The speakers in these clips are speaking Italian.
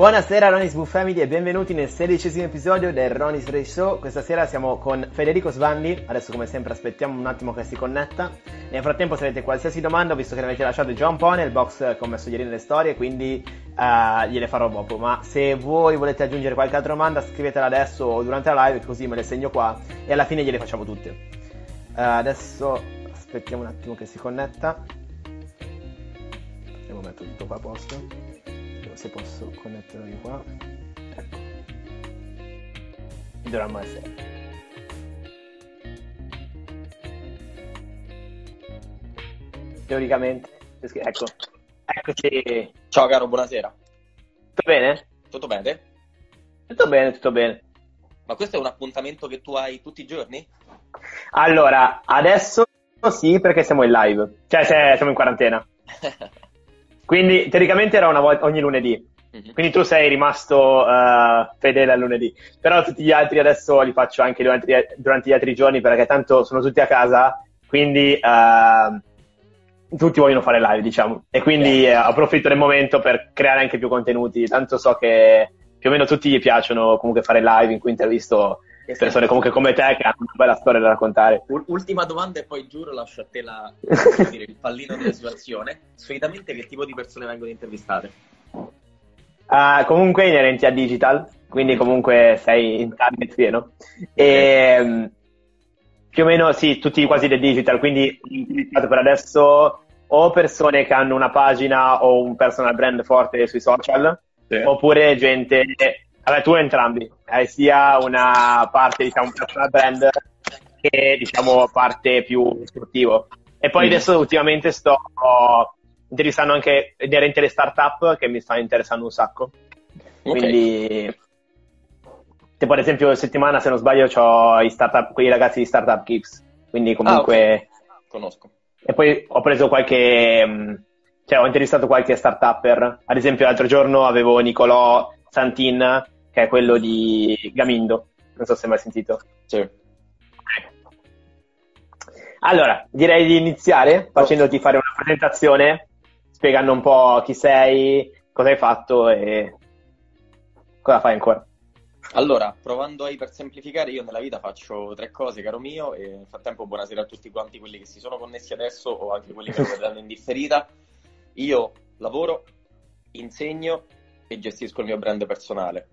Buonasera Ronis Boo Family e benvenuti nel sedicesimo episodio del Ronis Ray Show. Questa sera siamo con Federico Svandi, adesso come sempre aspettiamo un attimo che si connetta. Nel frattempo se avete qualsiasi domanda, visto che ne avete lasciato già un po' nel box che ho messo ieri nelle storie, quindi uh, gliele farò dopo. Ma se voi volete aggiungere qualche altra domanda scrivetela adesso o durante la live così me le segno qua e alla fine gliele facciamo tutte. Uh, adesso aspettiamo un attimo che si connetta. Devo mettere tutto qua a posto se posso connetterlo di qua. Ecco dovremmo essere. Teoricamente ecco. Eccoci. Ciao caro buonasera. Tutto bene? tutto bene? tutto bene tutto bene. Ma questo è un appuntamento che tu hai tutti i giorni? allora adesso sì perché siamo in live. Cioè siamo in quarantena Quindi teoricamente era una volta ogni lunedì. Mm-hmm. Quindi tu sei rimasto uh, fedele al lunedì. Però tutti gli altri adesso li faccio anche durante, durante gli altri giorni perché tanto sono tutti a casa. Quindi uh, tutti vogliono fare live, diciamo. E quindi yeah. approfitto del momento per creare anche più contenuti. Tanto so che più o meno tutti gli piacciono comunque fare live in cui intervisto persone comunque come te che hanno una bella storia da raccontare. Ultima domanda e poi giuro lascio a te la, dire, il pallino della situazione. Solitamente che tipo di persone vengono intervistate? Uh, comunque inerenti a digital, quindi comunque sei in target pieno. E, um, più o meno sì, tutti quasi del digital, quindi per adesso o persone che hanno una pagina o un personal brand forte sui social, sì. oppure gente Vabbè, tu entrambi, hai sia una parte, diciamo, personal brand che, diciamo, parte più sportivo. E poi mm. adesso ultimamente sto intervistando anche inerente alle startup che mi sta interessando un sacco. Okay. Quindi, tipo ad esempio, settimana, se non sbaglio, ho i startup, quei ragazzi di Startup Gigs. Quindi comunque... Ah, okay. Conosco. E poi ho preso qualche... Mm, cioè, ho intervistato qualche startupper. Ad esempio, l'altro giorno avevo Nicolò Santin che è quello di Gamindo. Non so se hai mai sentito. Sì. Allora, direi di iniziare facendoti fare una presentazione, spiegando un po' chi sei, cosa hai fatto e cosa fai ancora. Allora, provando a ipersemplificare, io nella vita faccio tre cose, caro mio, e nel frattempo buonasera a tutti quanti quelli che si sono connessi adesso o anche quelli che lo vedranno in differita. Io lavoro, insegno e gestisco il mio brand personale.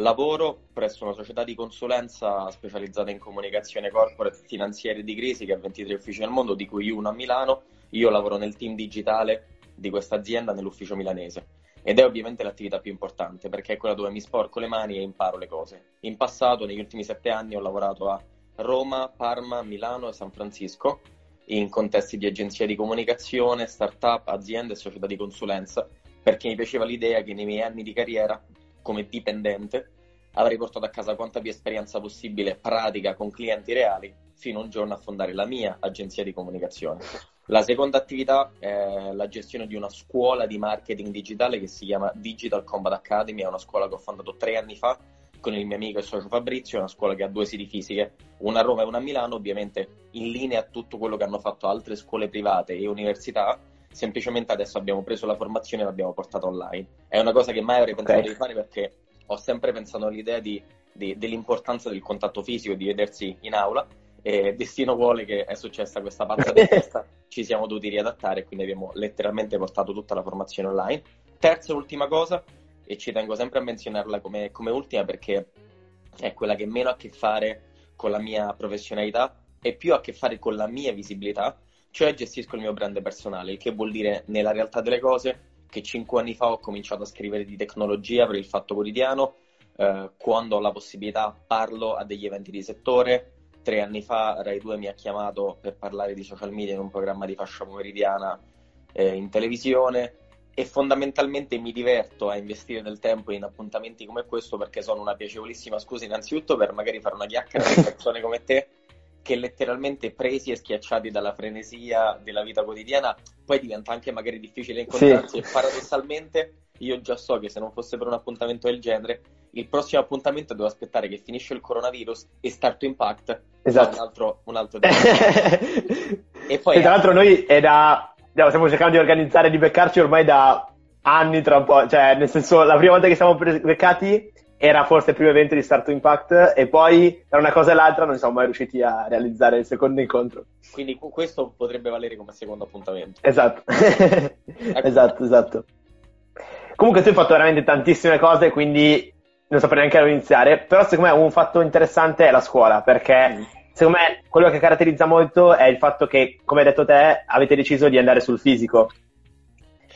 Lavoro presso una società di consulenza specializzata in comunicazione corporate finanziaria di crisi che ha 23 uffici nel mondo, di cui uno a Milano. Io lavoro nel team digitale di questa azienda nell'ufficio milanese ed è ovviamente l'attività più importante perché è quella dove mi sporco le mani e imparo le cose. In passato, negli ultimi sette anni, ho lavorato a Roma, Parma, Milano e San Francisco in contesti di agenzia di comunicazione, start-up, aziende e società di consulenza perché mi piaceva l'idea che nei miei anni di carriera come dipendente, avrei portato a casa quanta più esperienza possibile pratica con clienti reali fino a un giorno a fondare la mia agenzia di comunicazione. La seconda attività è la gestione di una scuola di marketing digitale che si chiama Digital Combat Academy, è una scuola che ho fondato tre anni fa con il mio amico e socio Fabrizio, è una scuola che ha due siti fisiche, una a Roma e una a Milano, ovviamente in linea a tutto quello che hanno fatto altre scuole private e università, semplicemente adesso abbiamo preso la formazione e l'abbiamo portata online. È una cosa che mai avrei pensato okay. di fare perché ho sempre pensato all'idea di, di, dell'importanza del contatto fisico, di vedersi in aula e destino vuole che è successa questa pazza di testa, ci siamo dovuti riadattare e quindi abbiamo letteralmente portato tutta la formazione online. Terza e ultima cosa, e ci tengo sempre a menzionarla come, come ultima perché è quella che meno ha a che fare con la mia professionalità e più ha a che fare con la mia visibilità, cioè gestisco il mio brand personale, il che vuol dire nella realtà delle cose che cinque anni fa ho cominciato a scrivere di tecnologia per il Fatto Quotidiano, eh, quando ho la possibilità parlo a degli eventi di settore, tre anni fa Rai 2 mi ha chiamato per parlare di social media in un programma di fascia pomeridiana eh, in televisione e fondamentalmente mi diverto a investire del tempo in appuntamenti come questo perché sono una piacevolissima scusa innanzitutto per magari fare una chiacchiera con persone come te che letteralmente presi e schiacciati dalla frenesia della vita quotidiana, poi diventa anche magari difficile incontrarsi sì. e paradossalmente io già so che se non fosse per un appuntamento del genere, il prossimo appuntamento devo aspettare che finisce il coronavirus e Start to Impact esatto. un altro, un altro e poi e tra l'altro noi è da stiamo cercando di organizzare di beccarci ormai da anni tra un po', cioè nel senso la prima volta che siamo beccati era forse il primo evento di Start Impact e poi tra una cosa e l'altra non siamo mai riusciti a realizzare il secondo incontro. Quindi questo potrebbe valere come secondo appuntamento. Esatto, ecco. esatto, esatto. Comunque tu hai fatto veramente tantissime cose, quindi non saprei neanche dove iniziare, però secondo me un fatto interessante è la scuola, perché mm. secondo me quello che caratterizza molto è il fatto che, come hai detto te, avete deciso di andare sul fisico.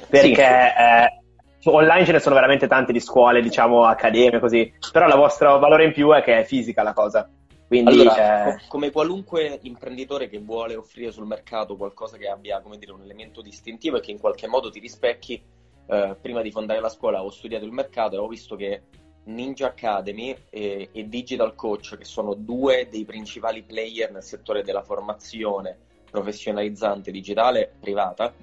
Perché... Sì. Eh, online ce ne sono veramente tante di scuole, diciamo, accademie, così, però il vostro valore in più è che è fisica la cosa. Quindi, allora, eh... come qualunque imprenditore che vuole offrire sul mercato qualcosa che abbia, come dire, un elemento distintivo e che in qualche modo ti rispecchi, eh, prima di fondare la scuola ho studiato il mercato e ho visto che Ninja Academy e, e Digital Coach, che sono due dei principali player nel settore della formazione professionalizzante digitale privata,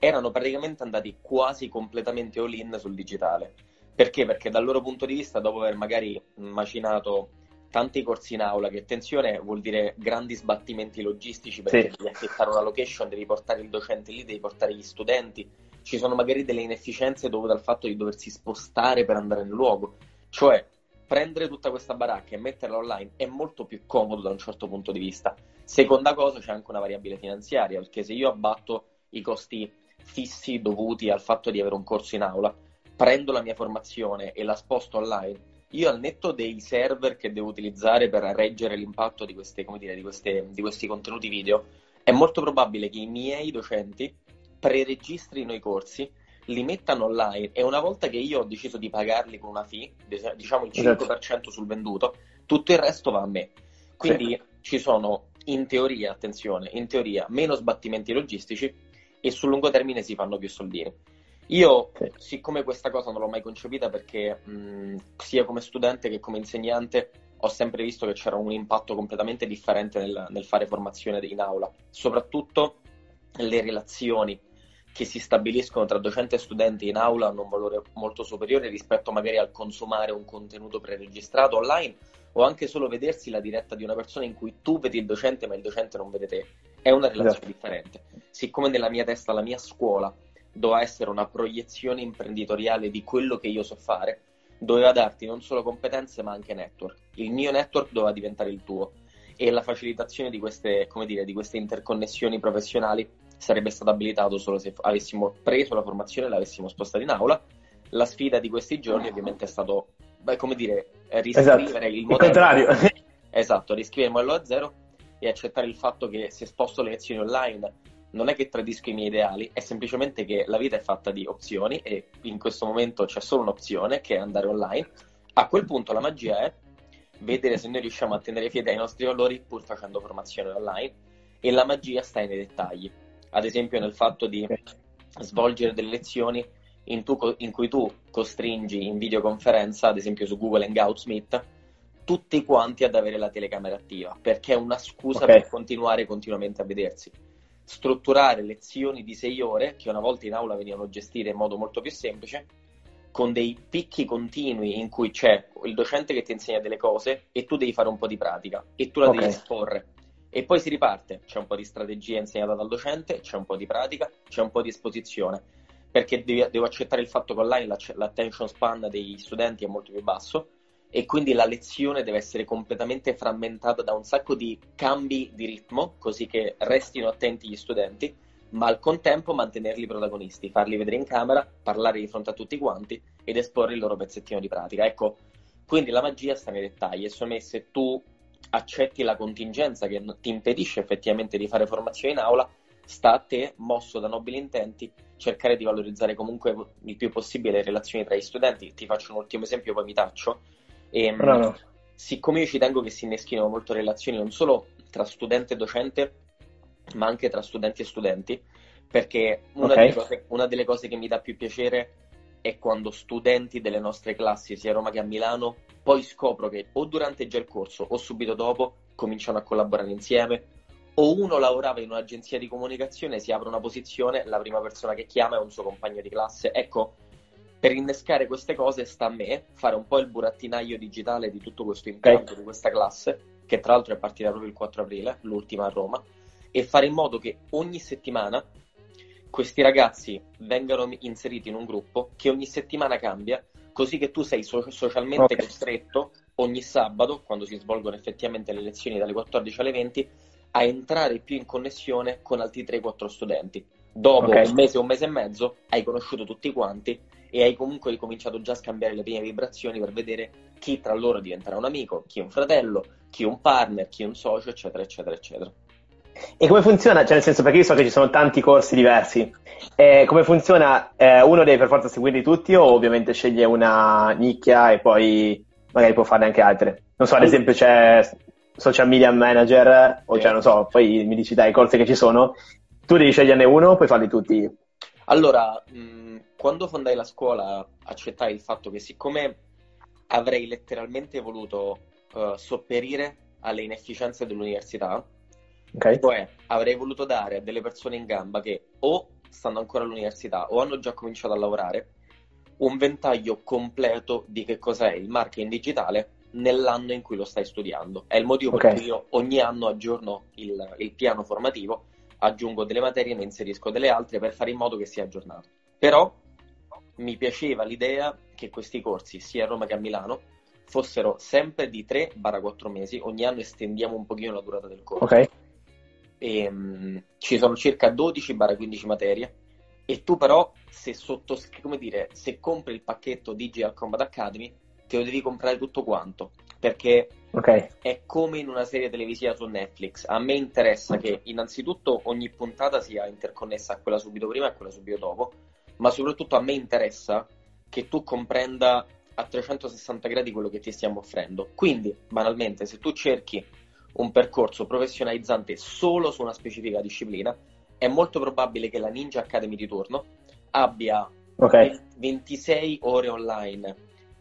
erano praticamente andati quasi completamente all-in sul digitale. Perché? Perché dal loro punto di vista, dopo aver magari macinato tanti corsi in aula, che attenzione vuol dire grandi sbattimenti logistici, perché sì. devi affittare una location, devi portare il docente lì, devi portare gli studenti, ci sono magari delle inefficienze dovute al fatto di doversi spostare per andare nel luogo. Cioè, prendere tutta questa baracca e metterla online è molto più comodo da un certo punto di vista. Seconda cosa, c'è anche una variabile finanziaria, perché se io abbatto i costi fissi dovuti al fatto di avere un corso in aula, prendo la mia formazione e la sposto online, io al netto dei server che devo utilizzare per reggere l'impatto di, queste, dire, di, queste, di questi contenuti video, è molto probabile che i miei docenti preregistrino i corsi, li mettano online e una volta che io ho deciso di pagarli con una fee, diciamo il 5% esatto. sul venduto, tutto il resto va a me. Quindi sì. ci sono in teoria, attenzione, in teoria meno sbattimenti logistici e sul lungo termine si fanno più soldini. Io, sì. siccome questa cosa non l'ho mai concepita perché mh, sia come studente che come insegnante ho sempre visto che c'era un impatto completamente differente nel, nel fare formazione in aula, soprattutto le relazioni che si stabiliscono tra docente e studente in aula hanno un valore molto superiore rispetto magari al consumare un contenuto preregistrato online o anche solo vedersi la diretta di una persona in cui tu vedi il docente ma il docente non vede te. È una relazione yeah. differente. Siccome nella mia testa la mia scuola doveva essere una proiezione imprenditoriale di quello che io so fare, doveva darti non solo competenze ma anche network. Il mio network doveva diventare il tuo e la facilitazione di queste, dire, di queste interconnessioni professionali sarebbe stato abilitato solo se avessimo preso la formazione e l'avessimo spostata in aula. La sfida di questi giorni ovviamente è stato beh, come dire, riscrivere esatto. il modello. Il contrario. Esatto, riscrivere il modello a zero e accettare il fatto che se sposto le lezioni online non è che tradisco i miei ideali, è semplicemente che la vita è fatta di opzioni e in questo momento c'è solo un'opzione che è andare online. A quel punto la magia è vedere se noi riusciamo a tenere fede ai nostri valori pur facendo formazione online e la magia sta nei dettagli. Ad esempio nel fatto di svolgere delle lezioni in, tu, in, cui tu costringi in videoconferenza, ad esempio su Google Hangouts Meet, tutti quanti ad avere la telecamera attiva, perché è una scusa okay. per continuare continuamente a vedersi. Strutturare lezioni di sei ore, che una volta in aula venivano gestite in modo molto più semplice, con dei picchi continui in cui c'è il docente che ti insegna delle cose e tu devi fare un po' di pratica e tu la okay. devi esporre. E poi si riparte, c'è un po' di strategia insegnata dal docente, c'è un po' di pratica, c'è un po' di esposizione perché devo accettare il fatto che online l'attention span degli studenti è molto più basso e quindi la lezione deve essere completamente frammentata da un sacco di cambi di ritmo, così che restino attenti gli studenti, ma al contempo mantenerli protagonisti, farli vedere in camera, parlare di fronte a tutti quanti ed esporre il loro pezzettino di pratica. Ecco, quindi la magia sta nei dettagli e secondo me se tu accetti la contingenza che ti impedisce effettivamente di fare formazione in aula, sta a te, mosso da nobili intenti, cercare di valorizzare comunque il più possibile le relazioni tra gli studenti. Ti faccio un ultimo esempio, poi mi taccio. E, ehm, no. Siccome io ci tengo che si inneschino molto relazioni non solo tra studente e docente, ma anche tra studenti e studenti, perché una, okay. delle, cose, una delle cose che mi dà più piacere è quando studenti delle nostre classi, sia a Roma che a Milano, poi scopro che o durante già il corso o subito dopo cominciano a collaborare insieme, o uno lavorava in un'agenzia di comunicazione, si apre una posizione, la prima persona che chiama è un suo compagno di classe. Ecco, per innescare queste cose sta a me fare un po' il burattinaio digitale di tutto questo impianto, di questa classe, che tra l'altro è partita proprio il 4 aprile, l'ultima a Roma, e fare in modo che ogni settimana questi ragazzi vengano inseriti in un gruppo che ogni settimana cambia, così che tu sei so- socialmente okay. costretto ogni sabato, quando si svolgono effettivamente le lezioni dalle 14 alle 20, a entrare più in connessione con altri 3-4 studenti. Dopo okay. un mese, un mese e mezzo, hai conosciuto tutti quanti e hai comunque ricominciato già a scambiare le prime vibrazioni per vedere chi tra loro diventerà un amico, chi un fratello, chi un partner, chi un socio, eccetera, eccetera, eccetera. E come funziona? Cioè, nel senso, perché io so che ci sono tanti corsi diversi. Eh, come funziona? Eh, uno deve per forza seguirli tutti o ovviamente sceglie una nicchia e poi magari può farne anche altre? Non so, ad esempio c'è social media manager, o cioè non so, poi mi dici dai i corsi che ci sono, tu devi sceglierne uno, puoi farli tutti. Allora, mh, quando fondai la scuola accettai il fatto che siccome avrei letteralmente voluto uh, sopperire alle inefficienze dell'università, okay. cioè avrei voluto dare a delle persone in gamba che o stanno ancora all'università o hanno già cominciato a lavorare un ventaglio completo di che cos'è il marketing digitale nell'anno in cui lo stai studiando. È il motivo okay. per cui io ogni anno aggiorno il, il, piano formativo, aggiungo delle materie, ne inserisco delle altre per fare in modo che sia aggiornato. Però mi piaceva l'idea che questi corsi, sia a Roma che a Milano, fossero sempre di 3-4 mesi, ogni anno estendiamo un pochino la durata del corso. Ok. E, um, ci sono circa 12-15 materie e tu però se come dire, se compri il pacchetto Digital Combat Academy te lo devi comprare tutto quanto perché okay. è come in una serie televisiva su Netflix. A me interessa che innanzitutto ogni puntata sia interconnessa a quella subito prima e a quella subito dopo, ma soprattutto a me interessa che tu comprenda a 360 gradi quello che ti stiamo offrendo. Quindi, banalmente, se tu cerchi un percorso professionalizzante solo su una specifica disciplina, è molto probabile che la Ninja Academy di turno abbia okay. 26 ore online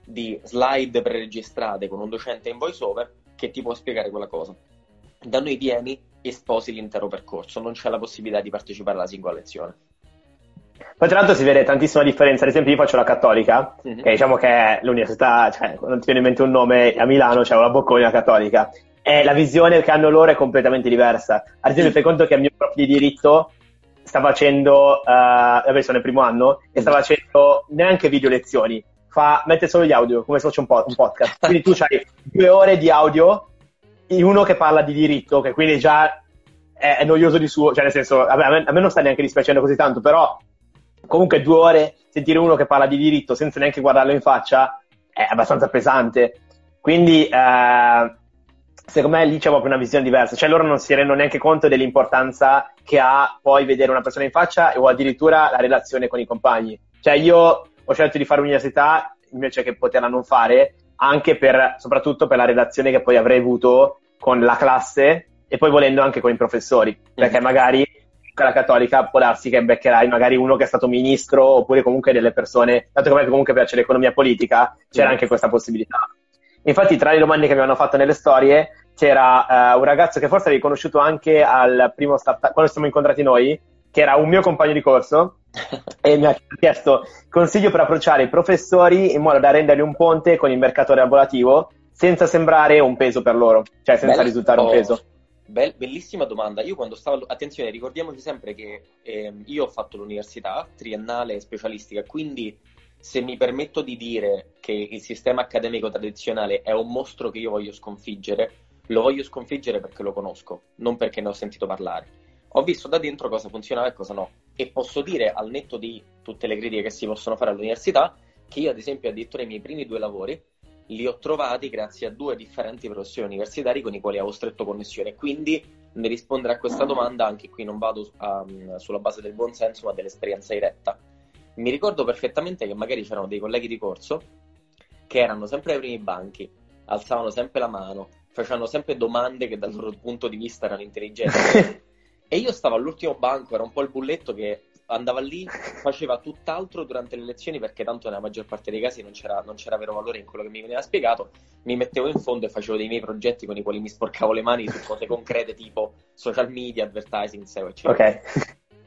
di slide preregistrate con un docente in voiceover che ti può spiegare quella cosa. Da noi vieni e sposi l'intero percorso, non c'è la possibilità di partecipare alla singola lezione. Poi tra l'altro si vede tantissima differenza, ad esempio io faccio la cattolica, mm-hmm. che diciamo che è l'università, cioè non ti viene in mente un nome, a Milano c'è una Bocconi, la cattolica, e la visione che hanno loro è completamente diversa. Ad esempio fai conto che il mio prof di diritto sta facendo, uh, vabbè sono nel primo anno, e sta facendo neanche video lezioni, fa, mette solo gli audio, come se fosse un, po- un podcast. Quindi tu hai due ore di audio, uno che parla di diritto, che quindi già è, è noioso di suo, cioè nel senso, a me, a me non sta neanche dispiacendo così tanto, però comunque due ore sentire uno che parla di diritto senza neanche guardarlo in faccia è abbastanza pesante. Quindi, eh, secondo me lì c'è proprio una visione diversa, cioè loro non si rendono neanche conto dell'importanza che ha poi vedere una persona in faccia o addirittura la relazione con i compagni. Cioè io ho scelto di fare università invece che poterla non fare, anche per, soprattutto per la relazione che poi avrei avuto con la classe e poi volendo anche con i professori, perché mm. magari la cattolica può darsi che beccherai magari uno che è stato ministro oppure comunque delle persone, dato che a me comunque piace l'economia politica, c'era mm. anche questa possibilità. Infatti tra le domande che mi hanno fatto nelle storie c'era uh, un ragazzo che forse avevi conosciuto anche al primo startup, quando siamo incontrati noi, che era un mio compagno di corso, e mi ha chiesto consiglio per approcciare i professori in modo da renderli un ponte con il mercato lavorativo senza sembrare un peso per loro, cioè senza Bella, risultare oh, un peso. Be- bellissima domanda. Io quando stavo... Attenzione, ricordiamoci sempre che eh, io ho fatto l'università triennale specialistica, quindi se mi permetto di dire che il sistema accademico tradizionale è un mostro che io voglio sconfiggere, lo voglio sconfiggere perché lo conosco, non perché ne ho sentito parlare ho visto da dentro cosa funzionava e cosa no. E posso dire, al netto di tutte le critiche che si possono fare all'università, che io, ad esempio, addirittura i miei primi due lavori li ho trovati grazie a due differenti professori universitari con i quali avevo stretto connessione. Quindi, nel rispondere a questa domanda, anche qui non vado um, sulla base del buon senso, ma dell'esperienza diretta. Mi ricordo perfettamente che magari c'erano dei colleghi di corso che erano sempre ai primi banchi, alzavano sempre la mano, facevano sempre domande che dal loro punto di vista erano intelligenti. E io stavo all'ultimo banco, era un po' il bulletto che andava lì, faceva tutt'altro durante le lezioni perché tanto nella maggior parte dei casi non c'era, non c'era vero valore in quello che mi veniva spiegato. Mi mettevo in fondo e facevo dei miei progetti con i quali mi sporcavo le mani su cose concrete tipo social media, advertising, SEO, eccetera. Okay.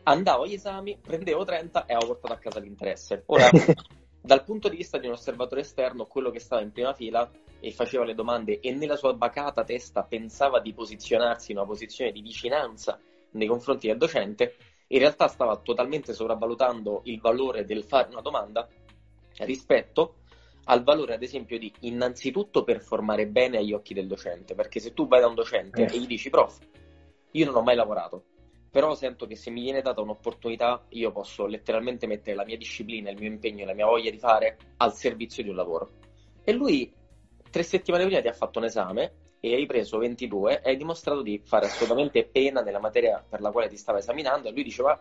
Andavo agli esami, prendevo 30 e avevo portato a casa l'interesse. Ora, dal punto di vista di un osservatore esterno, quello che stava in prima fila e faceva le domande e nella sua bacata testa pensava di posizionarsi in una posizione di vicinanza nei confronti del docente, in realtà stava totalmente sopravvalutando il valore del fare una domanda rispetto al valore, ad esempio, di innanzitutto performare bene agli occhi del docente, perché se tu vai da un docente e gli dici, prof, io non ho mai lavorato, però sento che se mi viene data un'opportunità io posso letteralmente mettere la mia disciplina, il mio impegno, la mia voglia di fare al servizio di un lavoro. E lui tre settimane prima ti ha fatto un esame e hai preso 22 e hai dimostrato di fare assolutamente pena nella materia per la quale ti stava esaminando e lui diceva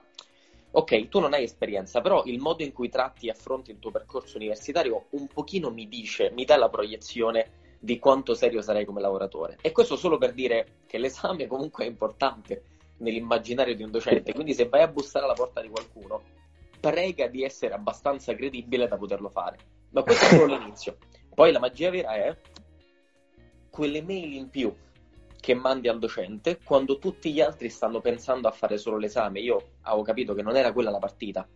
ok, tu non hai esperienza, però il modo in cui tratti e affronti il tuo percorso universitario un pochino mi dice, mi dà la proiezione di quanto serio sarai come lavoratore. E questo solo per dire che l'esame comunque è importante nell'immaginario di un docente, quindi se vai a bussare alla porta di qualcuno, prega di essere abbastanza credibile da poterlo fare. Ma questo è solo l'inizio. Poi la magia vera è quelle mail in più che mandi al docente quando tutti gli altri stanno pensando a fare solo l'esame. Io avevo capito che non era quella la partita.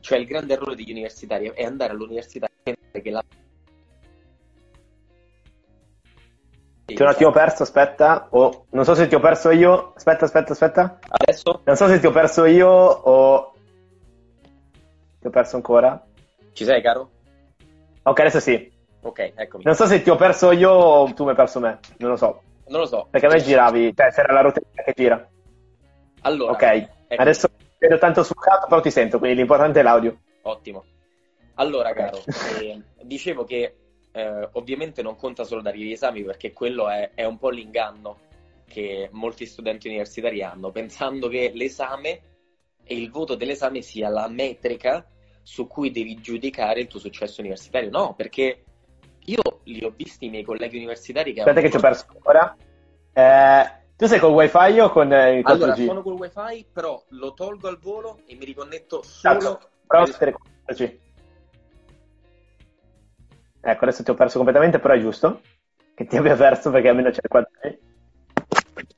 Cioè il grande errore degli universitari è andare all'università e pensare che la... Ti ho un attimo perso, aspetta. Oh, non so se ti ho perso io. Aspetta, aspetta, aspetta. Adesso? Non so se ti ho perso io o... Ti ho perso ancora. Ci sei, caro? Ok, adesso sì. Ok, eccomi. Non so se ti ho perso io o tu mi hai perso me. Non lo so. Non lo so. Perché a me giravi, cioè c'era la rotella che gira. Allora, ok, ecco. adesso vedo tanto succato, però ti sento, quindi l'importante è l'audio. Ottimo. Allora, caro, eh, dicevo che eh, ovviamente non conta solo dare gli esami perché quello è, è, un po' l'inganno che molti studenti universitari hanno, pensando che l'esame e il voto dell'esame sia la metrica su cui devi giudicare il tuo successo universitario. No, perché io li ho visti i miei colleghi universitari che... Aspetta che ci ho perso ancora. Eh, tu sei col wifi o con eh, il 4G? Allora, sono col wifi, però lo tolgo al volo e mi riconnetto solo... Esatto. A essere col 4G. Ecco, adesso ti ho perso completamente, però è giusto che ti abbia perso perché almeno c'è 4G.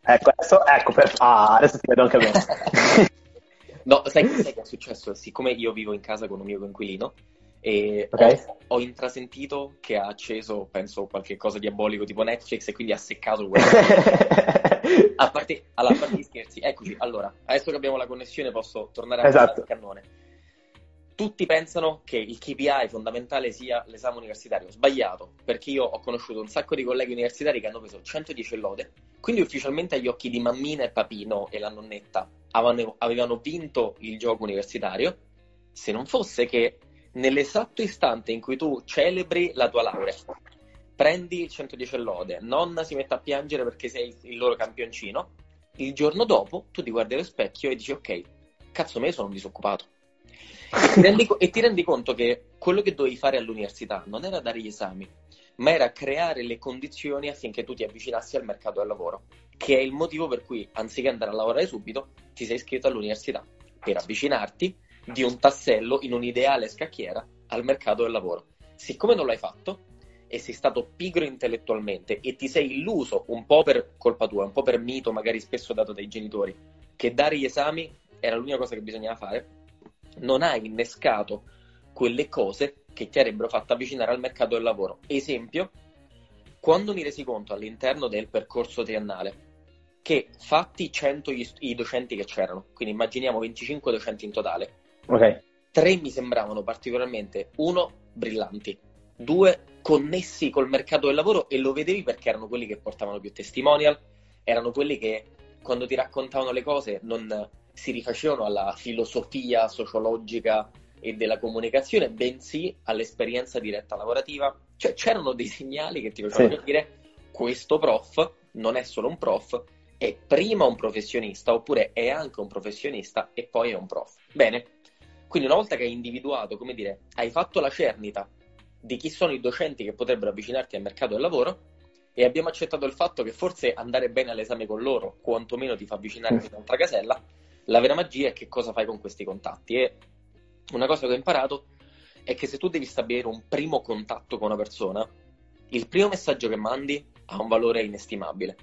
Ecco, adesso, ecco, per... ah, adesso ti vedo anche bene. no, sai, sai che è successo? Siccome io vivo in casa con un mio coinquilino, e okay. ho, ho, intrasentito che ha acceso, penso, qualche cosa diabolico tipo Netflix e quindi ha seccato web. a, parte, allora, a parte gli scherzi, eccoci, allora, adesso che abbiamo la connessione posso tornare a esatto. il cannone. Tutti pensano che il KPI fondamentale sia l'esame universitario. Sbagliato, perché io ho conosciuto un sacco di colleghi universitari che hanno preso 110 lode, quindi ufficialmente agli occhi di mammina e papino e la nonnetta avevano, avevano vinto il gioco universitario, se non fosse che nell'esatto istante in cui tu celebri la tua laurea, prendi 110 lode, nonna si mette a piangere perché sei il loro campioncino, il giorno dopo tu ti guardi allo specchio e dici ok, cazzo me sono disoccupato. Ti, rendi, e ti rendi conto che quello che dovevi fare all'università non era dare gli esami, ma era creare le condizioni affinché tu ti avvicinassi al mercato del lavoro, che è il motivo per cui, anziché andare a lavorare subito, ti sei iscritto all'università, per avvicinarti di un tassello in un'ideale scacchiera al mercato del lavoro. Siccome non l'hai fatto e sei stato pigro intellettualmente e ti sei illuso un po' per colpa tua, un po' per mito magari spesso dato dai genitori, che dare gli esami era l'unica cosa che bisognava fare, non hai innescato quelle cose che ti avrebbero fatto avvicinare al mercato del lavoro. Esempio, quando mi resi conto all'interno del percorso triennale che fatti 100 gli, i docenti che c'erano, quindi immaginiamo 25 docenti in totale, Ok. Tre mi sembravano particolarmente, uno, brillanti, due, connessi col mercato del lavoro e lo vedevi perché erano quelli che portavano più testimonial, erano quelli che quando ti raccontavano le cose non si rifacevano alla filosofia sociologica e della comunicazione, bensì all'esperienza diretta lavorativa. Cioè c'erano dei segnali che ti facevano sì. capire questo prof non è solo un prof, è prima un professionista oppure è anche un professionista e poi è un prof. Bene, quindi una volta che hai individuato, come dire, hai fatto la cernita di chi sono i docenti che potrebbero avvicinarti al mercato del lavoro e abbiamo accettato il fatto che forse andare bene all'esame con loro quantomeno ti fa avvicinare a un'altra casella, la vera magia è che cosa fai con questi contatti. E una cosa che ho imparato è che se tu devi stabilire un primo contatto con una persona, il primo messaggio che mandi ha un valore inestimabile.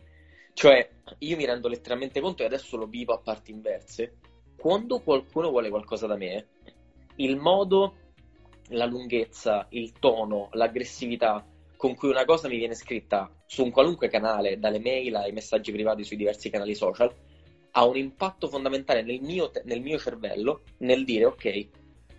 Cioè, io mi rendo letteralmente conto, e adesso lo vivo a parti inverse, quando qualcuno vuole qualcosa da me, il modo, la lunghezza, il tono, l'aggressività con cui una cosa mi viene scritta su un qualunque canale, dalle mail ai messaggi privati sui diversi canali social, ha un impatto fondamentale nel mio, nel mio cervello nel dire ok,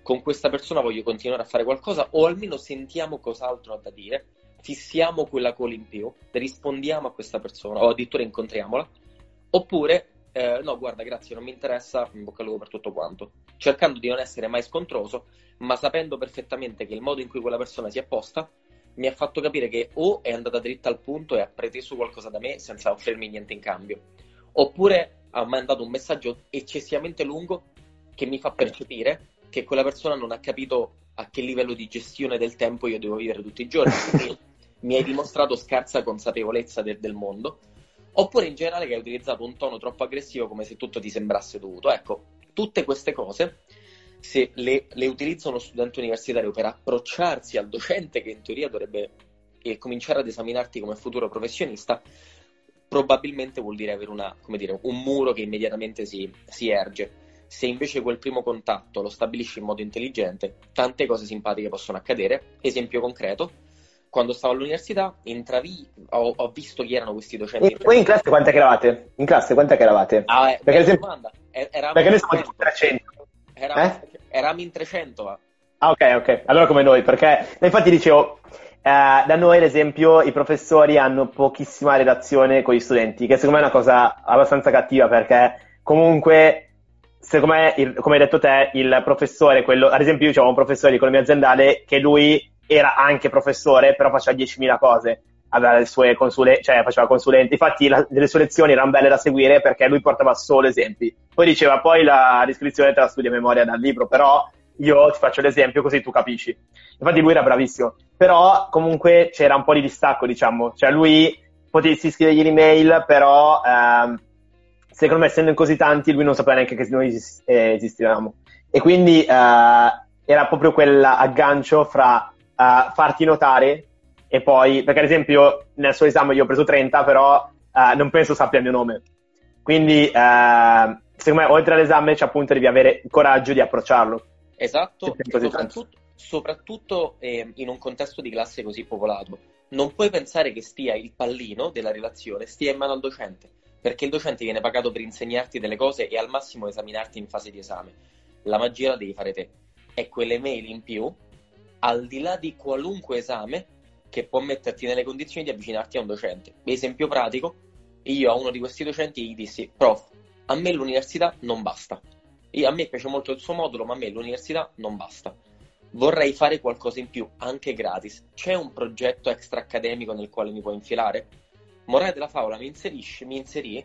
con questa persona voglio continuare a fare qualcosa o almeno sentiamo cos'altro ha da dire, fissiamo quella call in più, rispondiamo a questa persona o addirittura incontriamola, oppure eh, no, guarda, grazie, non mi interessa, in bocca al lupo per tutto quanto, cercando di non essere mai scontroso, ma sapendo perfettamente che il modo in cui quella persona si è posta mi ha fatto capire che o è andata dritta al punto e ha preteso qualcosa da me senza offrirmi niente in cambio, oppure ha mandato un messaggio eccessivamente lungo che mi fa percepire che quella persona non ha capito a che livello di gestione del tempo io devo vivere tutti i giorni. Quindi mi hai dimostrato scarsa consapevolezza de- del mondo, oppure in generale che hai utilizzato un tono troppo aggressivo come se tutto ti sembrasse dovuto. Ecco, tutte queste cose, se le, le utilizza uno studente universitario per approcciarsi al docente che in teoria dovrebbe eh, cominciare ad esaminarti come futuro professionista, probabilmente vuol dire avere una, dire, un muro che immediatamente si, si erge. Se invece quel primo contatto lo stabilisci in modo intelligente, tante cose simpatiche possono accadere. Esempio concreto, quando stavo all'università intravi, ho, ho, visto chi erano questi docenti. E voi in classe quante che eravate? In classe quante che eravate? Ah, eh, perché, esempio... domanda. Eravamo perché noi siamo in 300. Eravamo, eh? eravamo in 300. Ah, ok, ok. Allora come noi, perché infatti dicevo, eh, da noi, ad esempio, i professori hanno pochissima relazione con gli studenti, che secondo me è una cosa abbastanza cattiva perché comunque, secondo me, il, come hai detto te, il professore, quello, ad esempio, io avevo un professore di economia aziendale che lui era anche professore, però faceva 10.000 cose. Aveva le sue consulenze, cioè faceva consulenti. Infatti, la, le sue lezioni erano belle da seguire perché lui portava solo esempi. Poi diceva, poi la descrizione te la studi a memoria dal libro, però io ti faccio l'esempio così tu capisci. Infatti lui era bravissimo, però comunque c'era un po' di distacco, diciamo, cioè lui potessi scrivergli l'email, però ehm, secondo me essendo in così tanti lui non sapeva neanche che noi eh, esistevamo. E quindi eh, era proprio quell'aggancio fra eh, farti notare e poi, perché ad esempio nel suo esame io ho preso 30, però eh, non penso sappia il mio nome. Quindi eh, secondo me oltre all'esame c'è appunto devi avere il coraggio di approcciarlo. Esatto, soprattutto, soprattutto eh, in un contesto di classe così popolato. Non puoi pensare che stia il pallino della relazione stia in mano al docente, perché il docente viene pagato per insegnarti delle cose e al massimo esaminarti in fase di esame. La magia la devi fare te. È quelle mail in più, al di là di qualunque esame, che può metterti nelle condizioni di avvicinarti a un docente. Esempio pratico, io a uno di questi docenti gli dissi, prof, a me l'università non basta io, a me piace molto il suo modulo, ma a me l'università non basta. Vorrei fare qualcosa in più, anche gratis. C'è un progetto extra accademico nel quale mi puoi infilare? Morale della favola mi, inserisce, mi inserì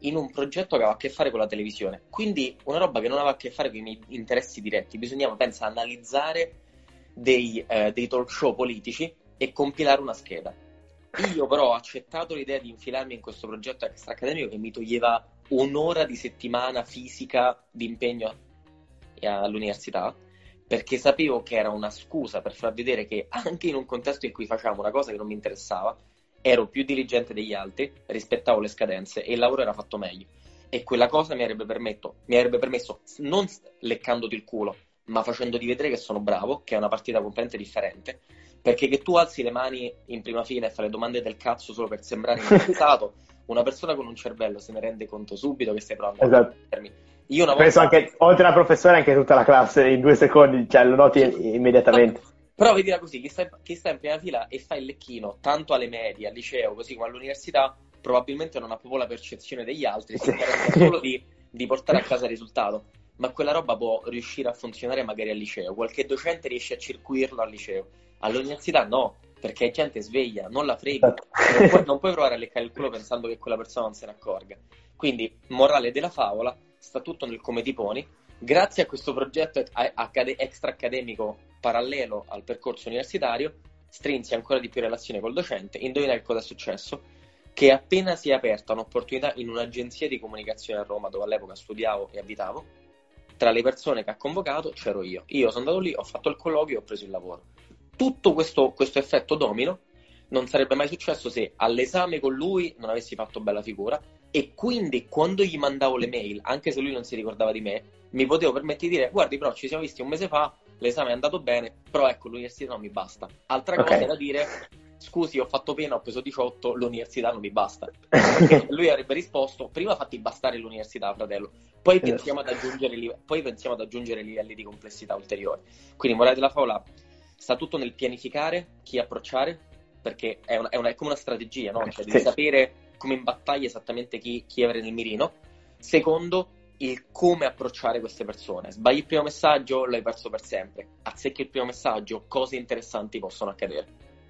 in un progetto che aveva a che fare con la televisione. Quindi una roba che non aveva a che fare con i miei interessi diretti. Bisognava, pensa, analizzare dei, eh, dei talk show politici e compilare una scheda. Io però ho accettato l'idea di infilarmi in questo progetto extra accademico che mi toglieva un'ora di settimana fisica di impegno all'università perché sapevo che era una scusa per far vedere che anche in un contesto in cui facevamo una cosa che non mi interessava, ero più diligente degli altri, rispettavo le scadenze e il lavoro era fatto meglio. E quella cosa mi avrebbe, permetto, mi avrebbe permesso, non leccandoti il culo, ma facendoti vedere che sono bravo, che è una partita completamente differente, perché che tu alzi le mani in prima fila e fai le domande del cazzo solo per sembrare interessato una persona con un cervello se ne rende conto subito che stai provando esatto. a Io una volta... Penso anche, oltre alla professore, anche tutta la classe in due secondi, cioè lo noti immediatamente. Però vedila così, chi sta, chi sta in prima fila e fa il lecchino, tanto alle medie, al liceo, così come all'università, probabilmente non ha proprio la percezione degli altri, si interessa solo di, di portare a casa il risultato. Ma quella roba può riuscire a funzionare magari al liceo, qualche docente riesce a circuirlo al liceo. All'università no, perché è gente sveglia, non la freghi, non puoi, non puoi provare a leccare il culo pensando che quella persona non se ne accorga. Quindi, morale della favola, sta tutto nel come ti poni. Grazie a questo progetto extra accademico parallelo al percorso universitario, strinzi ancora di più relazione col docente. Indovina che cosa è successo? Che appena si è aperta un'opportunità in un'agenzia di comunicazione a Roma, dove all'epoca studiavo e abitavo, tra le persone che ha convocato c'ero io. Io sono andato lì, ho fatto il colloquio e ho preso il lavoro tutto questo, questo effetto domino non sarebbe mai successo se all'esame con lui non avessi fatto bella figura e quindi quando gli mandavo le mail, anche se lui non si ricordava di me, mi potevo permettere di dire guardi però ci siamo visti un mese fa, l'esame è andato bene, però ecco l'università non mi basta. Altra okay. cosa da dire, scusi, ho fatto pena, ho preso 18, l'università non mi basta. Perché lui avrebbe risposto, prima fatti bastare l'università, fratello, poi pensiamo, ad aggiungere, poi pensiamo ad aggiungere livelli di complessità ulteriori. Quindi, morale della favola, sta tutto nel pianificare chi approcciare, perché è, una, è, una, è come una strategia, no? Cioè, devi sì. sapere come in battaglia esattamente chi, chi avere nel mirino. Secondo, il come approcciare queste persone. Sbagli il primo messaggio, l'hai perso per sempre. Azzecchi il primo messaggio, cose interessanti possono accadere.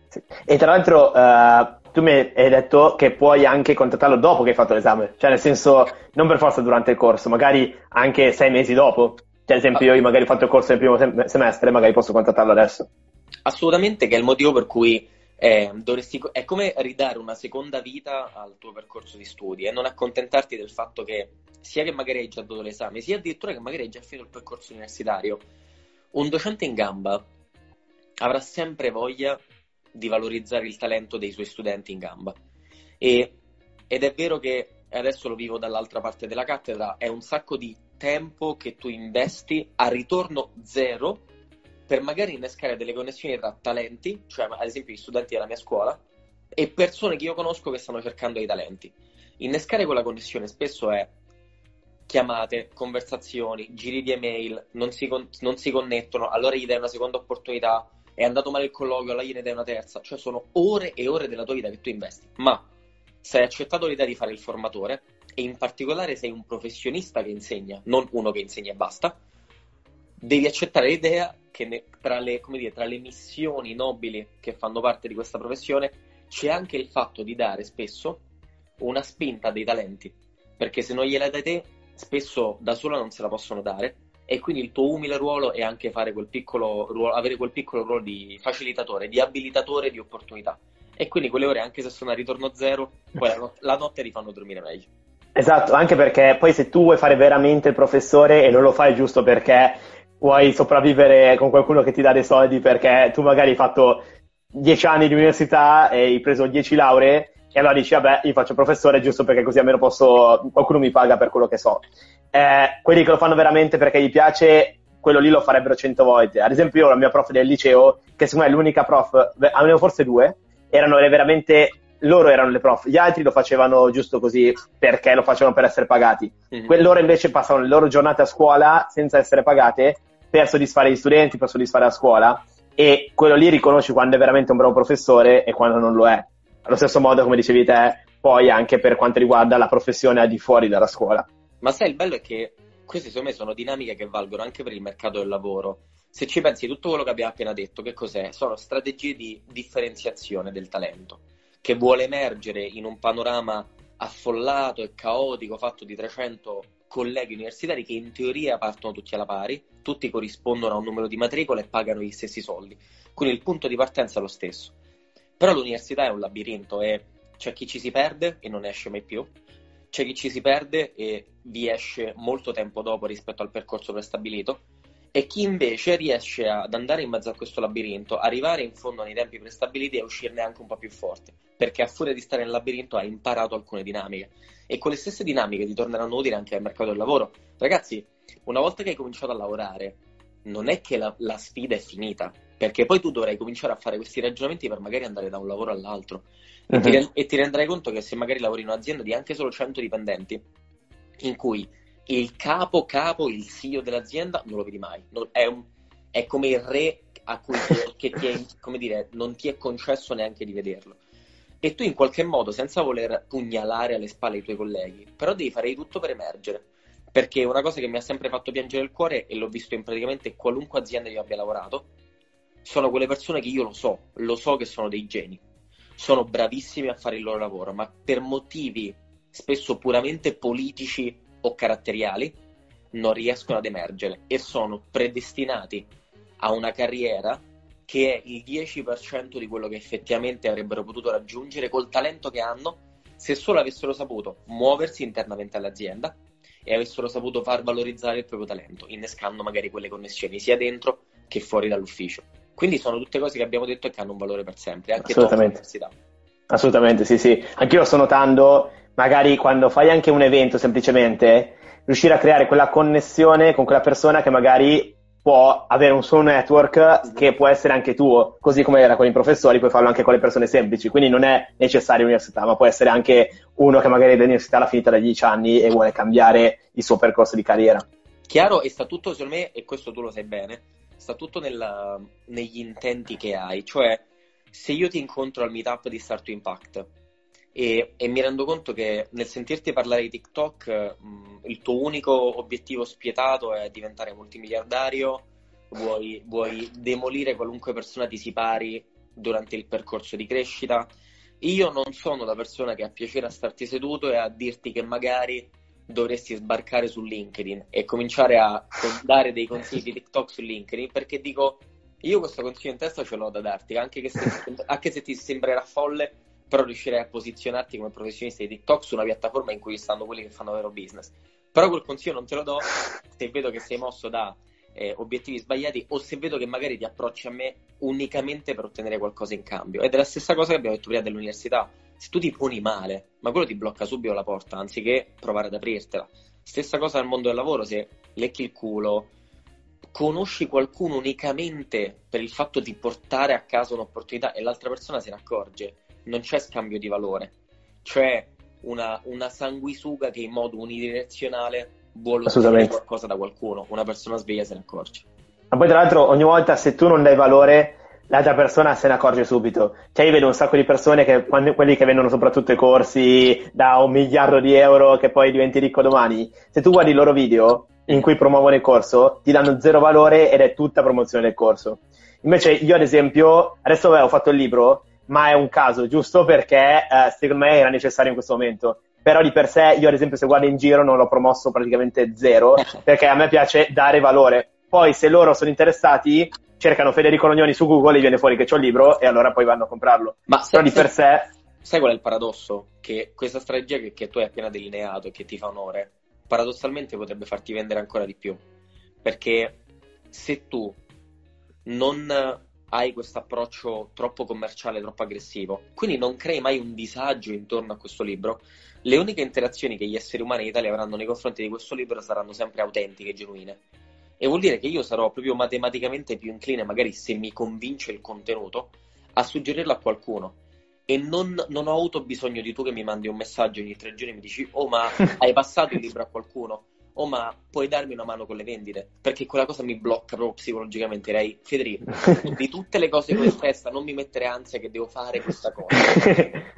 Sì. E tra l'altro uh, tu mi hai detto che puoi anche contattarlo dopo che hai fatto l'esame, cioè nel senso non per forza durante il corso, magari anche sei mesi dopo. Cioè, ad esempio, ah. io magari ho fatto il corso nel primo semestre, magari posso contattarlo adesso. Assolutamente, che è il motivo per cui eh, dovresti, è come ridare una seconda vita al tuo percorso di studi e non accontentarti del fatto che sia che magari hai già dato l'esame, sia addirittura che magari hai già finito il percorso universitario. Un docente in gamba avrà sempre voglia di valorizzare il talento dei suoi studenti in gamba. E, ed è vero che adesso lo vivo dall'altra parte della cattedra, è un sacco di tempo che tu investi a ritorno zero per magari innescare delle connessioni tra talenti, cioè ad esempio gli studenti della mia scuola, e persone che io conosco che stanno cercando dei talenti. Innescare quella connessione spesso è chiamate, conversazioni, giri di email, non si, con- non si connettono, allora gli dai una seconda opportunità, è andato male il colloquio, allora gliene dai una terza, cioè sono ore e ore della tua vita che tu investi, ma se hai accettato l'idea di fare il formatore e in particolare sei un professionista che insegna, non uno che insegna e basta, devi accettare l'idea che ne, tra, le, dire, tra, le, missioni nobili che fanno parte di questa professione c'è anche il fatto di dare spesso una spinta dei talenti, perché se non gliela dai te, spesso da sola non se la possono dare e quindi il tuo umile ruolo è anche quel ruolo, avere quel piccolo ruolo di facilitatore, di abilitatore di opportunità. E quindi quelle ore, anche se sono a ritorno zero, poi la, not- la notte ti fanno dormire meglio. Esatto, anche perché poi se tu vuoi fare veramente il professore e non lo fai giusto perché vuoi sopravvivere con qualcuno che ti dà dei soldi perché tu magari hai fatto 10 anni di università e hai preso 10 lauree e allora dici vabbè io faccio professore giusto perché così almeno posso qualcuno mi paga per quello che so. Eh, quelli che lo fanno veramente perché gli piace quello lì lo farebbero 100 volte. Ad esempio io la mia prof del liceo che secondo me è l'unica prof avevo forse due erano veramente loro erano le prof, gli altri lo facevano giusto così perché lo facevano per essere pagati. Mm-hmm. Loro invece passavano le loro giornate a scuola senza essere pagate per soddisfare gli studenti, per soddisfare la scuola e quello lì riconosci quando è veramente un bravo professore e quando non lo è. Allo stesso modo, come dicevi te, poi anche per quanto riguarda la professione al di fuori dalla scuola. Ma sai, il bello è che queste secondo me sono dinamiche che valgono anche per il mercato del lavoro. Se ci pensi, tutto quello che abbiamo appena detto, che cos'è? Sono strategie di differenziazione del talento, che vuole emergere in un panorama affollato e caotico fatto di 300 colleghi universitari che in teoria partono tutti alla pari, tutti corrispondono a un numero di matricole e pagano gli stessi soldi. Quindi il punto di partenza è lo stesso. Però l'università è un labirinto e c'è chi ci si perde e non esce mai più, c'è chi ci si perde e vi esce molto tempo dopo rispetto al percorso prestabilito e chi invece riesce ad andare in mezzo a questo labirinto, arrivare in fondo nei tempi prestabiliti e uscirne anche un po' più forte, perché a furia di stare nel labirinto ha imparato alcune dinamiche e con le stesse dinamiche ti torneranno utili anche al mercato del lavoro. Ragazzi, una volta che hai cominciato a lavorare, non è che la, la sfida è finita, perché poi tu dovrai cominciare a fare questi ragionamenti per magari andare da un lavoro all'altro uh-huh. e, ti, mhm. e ti renderai conto che se magari lavori in un'azienda di anche solo 100 dipendenti, in cui il capo capo, il CEO dell'azienda, non lo vedi mai. Non, è, un, è, come il re a cui ti, ti è, dire, non ti è concesso neanche di vederlo. E tu in qualche modo, senza voler pugnalare alle spalle i tuoi colleghi, però devi fare di tutto per emergere. Perché una cosa che mi ha sempre fatto piangere il cuore, e l'ho visto in praticamente qualunque azienda io abbia lavorato, sono quelle persone che io lo so, lo so che sono dei geni. Sono bravissimi a fare il loro lavoro, ma per motivi spesso puramente politici o caratteriali non riescono ad emergere e sono predestinati a una carriera che è il 10% di quello che effettivamente avrebbero potuto raggiungere col talento che hanno se solo avessero saputo muoversi internamente all'azienda e avessero saputo far valorizzare il proprio talento, innescando magari quelle connessioni sia dentro che fuori dall'ufficio. Quindi sono tutte cose che abbiamo detto e che hanno un valore per sempre, anche dopo l'università. Assolutamente, sì, sì. Anch'io sto notando magari quando fai anche un evento semplicemente, riuscire a creare quella connessione con quella persona che magari può avere un suo network che può essere anche tuo, così come era con i professori, puoi farlo anche con le persone semplici, quindi non è necessario l'università, ma può essere anche uno che magari l'università l'ha finita da 10 anni e vuole cambiare il suo percorso di carriera. Chiaro, e sta tutto, secondo me, e questo tu lo sai bene, sta tutto nella, negli intenti che hai, cioè se io ti incontro al meetup di Start to Impact e, e, mi rendo conto che nel sentirti parlare di TikTok mh, il tuo unico obiettivo spietato è diventare multimiliardario, vuoi, vuoi demolire qualunque persona ti si pari durante il percorso di crescita. Io non sono la persona che ha piacere a starti seduto e a dirti che magari dovresti sbarcare su LinkedIn e cominciare a dare dei consigli di TikTok su LinkedIn perché dico io questo consiglio in testa ce l'ho da darti anche, se, anche se ti sembrerà folle però riuscirei a posizionarti come professionista di TikTok su una piattaforma in cui stanno quelli che fanno vero business. Però quel consiglio non te lo do se vedo che sei mosso da eh, obiettivi sbagliati o se vedo che magari ti approcci a me unicamente per ottenere qualcosa in cambio. Ed è la stessa cosa che abbiamo detto prima dell'università. Se tu ti poni male, ma quello ti blocca subito la porta anziché provare ad aprirtela. Stessa cosa nel mondo del lavoro, se lecchi il culo, conosci qualcuno unicamente per il fatto di portare a casa un'opportunità e l'altra persona se ne accorge non c'è scambio di valore, c'è una, una sanguisuga che in modo unidirezionale vuole ottenere qualcosa da qualcuno, una persona sveglia se ne accorge. Ma poi tra l'altro ogni volta se tu non dai valore l'altra persona se ne accorge subito. Cioè io vedo un sacco di persone che, quando, quelli che vendono soprattutto i corsi da un miliardo di euro che poi diventi ricco domani, se tu guardi i loro video in cui promuovono il corso, ti danno zero valore ed è tutta promozione del corso. Invece io ad esempio, adesso beh, ho fatto il libro, ma è un caso giusto perché eh, secondo me era necessario in questo momento. Però di per sé, io ad esempio, se guardo in giro, non l'ho promosso praticamente zero perché a me piace dare valore. Poi, se loro sono interessati, cercano Federico Rognoni su Google, gli viene fuori che c'ho il libro e allora poi vanno a comprarlo. Ma Però di per sé. Sai qual è il paradosso? Che questa strategia che, che tu hai appena delineato e che ti fa onore, paradossalmente potrebbe farti vendere ancora di più. Perché se tu non hai questo approccio troppo commerciale, troppo aggressivo. Quindi non crei mai un disagio intorno a questo libro. Le uniche interazioni che gli esseri umani in Italia avranno nei confronti di questo libro saranno sempre autentiche e genuine. E vuol dire che io sarò proprio matematicamente più incline, magari se mi convince il contenuto, a suggerirlo a qualcuno. E non, non ho avuto bisogno di tu che mi mandi un messaggio ogni tre giorni e mi dici, oh ma hai passato il libro a qualcuno? Oh ma puoi darmi una mano con le vendite? Perché quella cosa mi blocca proprio psicologicamente. Direi, Federico, di tutte le cose che ho in testa non mi mettere ansia che devo fare questa cosa.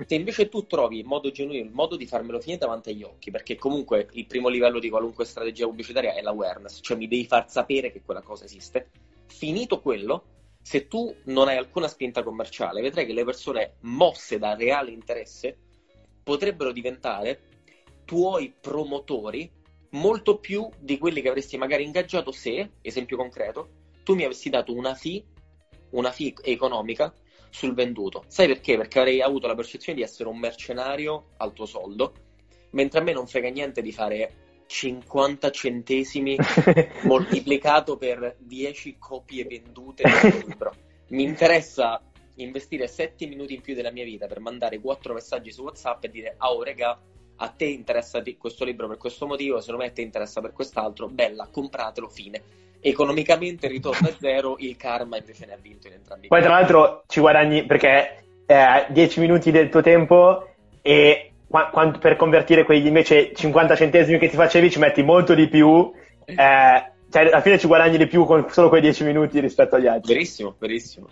Se invece tu trovi in modo genuino il modo di farmelo finire davanti agli occhi, perché comunque il primo livello di qualunque strategia pubblicitaria è l'awareness, cioè mi devi far sapere che quella cosa esiste. Finito quello, se tu non hai alcuna spinta commerciale, vedrai che le persone mosse da reale interesse potrebbero diventare tuoi promotori molto più di quelli che avresti magari ingaggiato se, esempio concreto, tu mi avessi dato una fee, una fee economica sul venduto. Sai perché? Perché avrei avuto la percezione di essere un mercenario al tuo soldo, mentre a me non frega niente di fare 50 centesimi moltiplicato per 10 copie vendute del libro. Mi interessa investire 7 minuti in più della mia vita per mandare 4 messaggi su WhatsApp e dire "Ah, oh, regà, a te interessa questo libro per questo motivo, se non a te interessa per quest'altro, bella, compratelo, fine. Economicamente ritorna a zero, il karma invece ne ha vinto in entrambi i Poi tra l'altro ci guadagni perché eh, 10 minuti del tuo tempo e qua, quando, per convertire quegli invece 50 centesimi che ti facevi ci metti molto di più. Eh, cioè alla fine ci guadagni di più con solo quei 10 minuti rispetto agli altri. Verissimo, verissimo.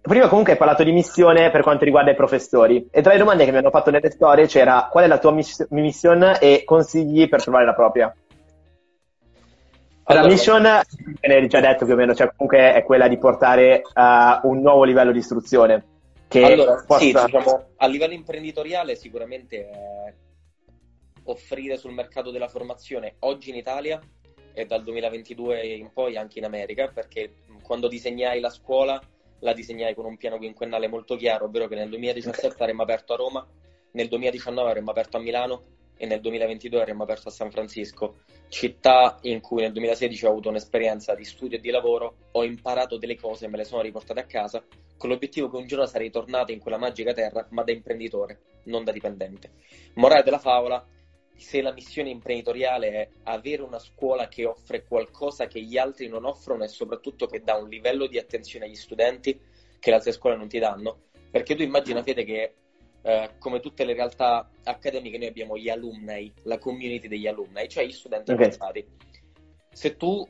Prima comunque hai parlato di missione per quanto riguarda i professori e tra le domande che mi hanno fatto nelle storie c'era qual è la tua miss- mission e consigli per trovare la propria. Allora, la mission, ne hai già detto più o meno, cioè comunque è quella di portare uh, un nuovo livello di istruzione. Che allora, possa... sì, diciamo, a livello imprenditoriale sicuramente è offrire sul mercato della formazione oggi in Italia e dal 2022 in poi anche in America, perché quando disegnai la scuola la disegnai con un piano quinquennale molto chiaro, ovvero che nel 2017 avremmo aperto a Roma, nel 2019 avremmo aperto a Milano e nel 2022 avremmo aperto a San Francisco, città in cui nel 2016 ho avuto un'esperienza di studio e di lavoro, ho imparato delle cose e me le sono riportate a casa, con l'obiettivo che un giorno sarei tornato in quella magica terra, ma da imprenditore, non da dipendente. Morale della favola, se la missione imprenditoriale è avere una scuola che offre qualcosa che gli altri non offrono e soprattutto che dà un livello di attenzione agli studenti che le altre scuole non ti danno. Perché tu immagina, Fede, che eh, come tutte le realtà accademiche noi abbiamo gli alumni, la community degli alumni, cioè gli studenti okay. avanzati. Se tu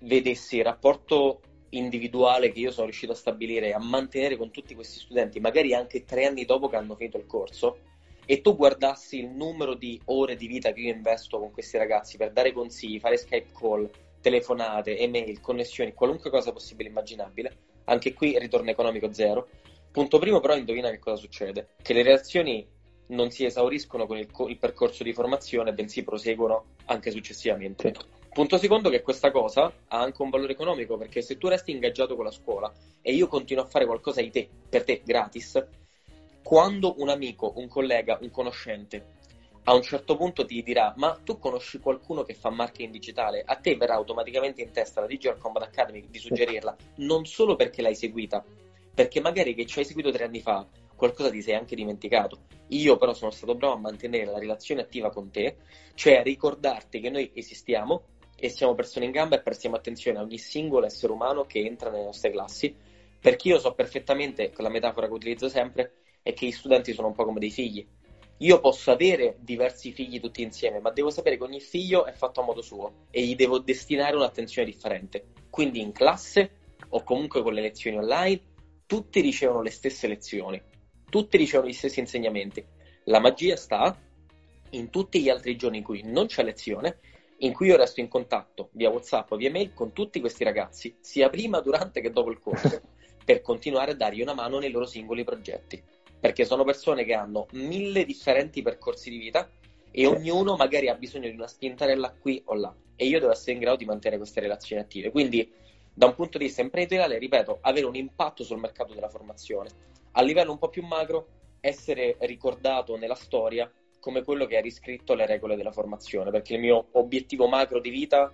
vedessi il rapporto individuale che io sono riuscito a stabilire, a mantenere con tutti questi studenti, magari anche tre anni dopo che hanno finito il corso, e tu guardassi il numero di ore di vita che io investo con questi ragazzi per dare consigli, fare Skype call, telefonate, email, connessioni, qualunque cosa possibile e immaginabile, anche qui ritorno economico zero. Punto primo, però, indovina che cosa succede: che le relazioni non si esauriscono con il, il percorso di formazione, bensì proseguono anche successivamente. Punto secondo che questa cosa ha anche un valore economico, perché se tu resti ingaggiato con la scuola e io continuo a fare qualcosa di te, per te, gratis, quando un amico, un collega, un conoscente a un certo punto ti dirà ma tu conosci qualcuno che fa marketing digitale, a te verrà automaticamente in testa la Digital Combat Academy di suggerirla, non solo perché l'hai seguita, perché magari che ci hai seguito tre anni fa qualcosa ti sei anche dimenticato. Io però sono stato bravo a mantenere la relazione attiva con te, cioè a ricordarti che noi esistiamo e siamo persone in gamba e prestiamo attenzione a ogni singolo essere umano che entra nelle nostre classi, perché io so perfettamente, con la metafora che utilizzo sempre, è che gli studenti sono un po' come dei figli. Io posso avere diversi figli tutti insieme, ma devo sapere che ogni figlio è fatto a modo suo e gli devo destinare un'attenzione differente. Quindi in classe o comunque con le lezioni online, tutti ricevono le stesse lezioni, tutti ricevono gli stessi insegnamenti. La magia sta in tutti gli altri giorni in cui non c'è lezione, in cui io resto in contatto via WhatsApp o via mail con tutti questi ragazzi, sia prima, durante che dopo il corso, per continuare a dargli una mano nei loro singoli progetti perché sono persone che hanno mille differenti percorsi di vita e ognuno magari ha bisogno di una spintarella qui o là e io devo essere in grado di mantenere queste relazioni attive. Quindi, da un punto di vista imprenditoriale, ripeto, avere un impatto sul mercato della formazione. A livello un po' più magro, essere ricordato nella storia come quello che ha riscritto le regole della formazione, perché il mio obiettivo macro di vita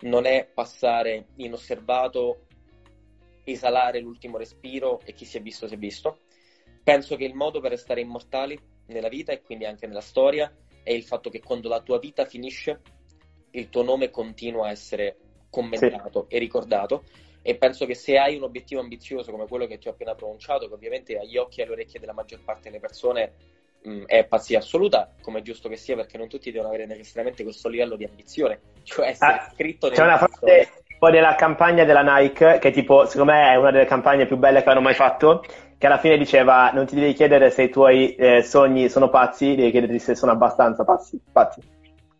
non è passare inosservato, esalare l'ultimo respiro e chi si è visto si è visto, Penso che il modo per restare immortali nella vita e quindi anche nella storia è il fatto che quando la tua vita finisce, il tuo nome continua a essere commentato sì. e ricordato. E penso che se hai un obiettivo ambizioso come quello che ti ho appena pronunciato, che ovviamente agli occhi e alle orecchie della maggior parte delle persone mh, è pazzia assoluta, come è giusto che sia, perché non tutti devono avere necessariamente questo livello di ambizione, cioè essere ah, scritto C'è una frase della campagna della Nike, che tipo, secondo me è una delle campagne più belle che hanno mai fatto, che alla fine diceva non ti devi chiedere se i tuoi eh, sogni sono pazzi, devi chiederti se sono abbastanza pazzi. pazzi.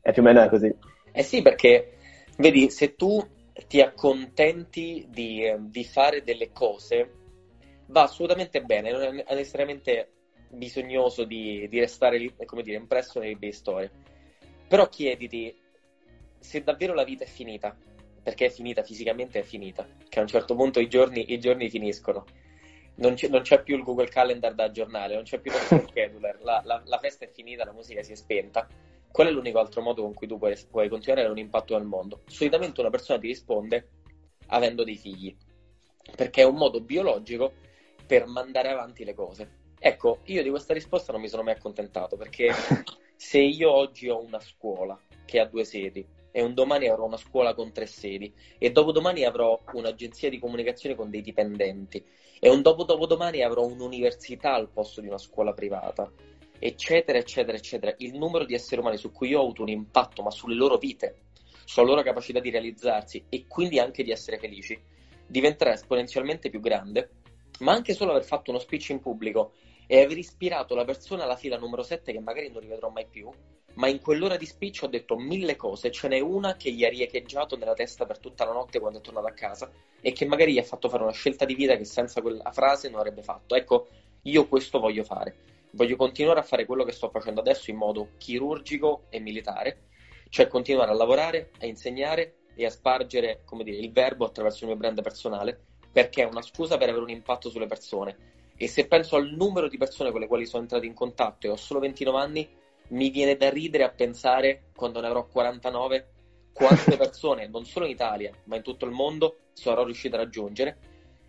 E più o meno è così. Eh sì, perché vedi, se tu ti accontenti di, di fare delle cose, va assolutamente bene, non è necessariamente bisognoso di, di restare, come dire, impresso nei bei storie. Però chiediti se davvero la vita è finita, perché è finita fisicamente, è finita, che a un certo punto i giorni, i giorni finiscono non c'è, non c'è, più il Google Calendar da aggiornare, non c'è più lo scheduler, la, la, la, festa è finita, la musica si è spenta. Qual è l'unico altro modo con cui tu puoi, puoi continuare a avere un impatto nel mondo? Solitamente una persona ti risponde avendo dei figli, perché è un modo biologico per mandare avanti le cose. Ecco, io di questa risposta non mi sono mai accontentato, perché se io oggi ho una scuola che ha due sedi, e un domani avrò una scuola con tre sedi. E dopodomani avrò un'agenzia di comunicazione con dei dipendenti. E un dopo dopodomani avrò un'università al posto di una scuola privata. Eccetera eccetera eccetera. Il numero di esseri umani su cui io ho avuto un impatto ma sulle loro vite sulla loro capacità di realizzarsi e quindi anche di essere felici diventerà esponenzialmente più grande ma anche solo aver fatto uno speech in pubblico e aver ispirato la persona alla fila numero 7 che magari non rivedrò mai più ma in quell'ora di speech ho detto mille cose, ce n'è una che gli ha riecheggiato nella testa per tutta la notte quando è tornato a casa e che magari gli ha fatto fare una scelta di vita che senza quella frase non avrebbe fatto. Ecco, io questo voglio fare. Voglio continuare a fare quello che sto facendo adesso in modo chirurgico e militare, cioè continuare a lavorare, a insegnare e a spargere, come dire, il verbo attraverso il mio brand personale, perché è una scusa per avere un impatto sulle persone. E se penso al numero di persone con le quali sono entrato in contatto e ho solo 29 anni, mi viene da ridere a pensare, quando ne avrò 49, quante persone, non solo in Italia, ma in tutto il mondo, sarò riuscito a raggiungere.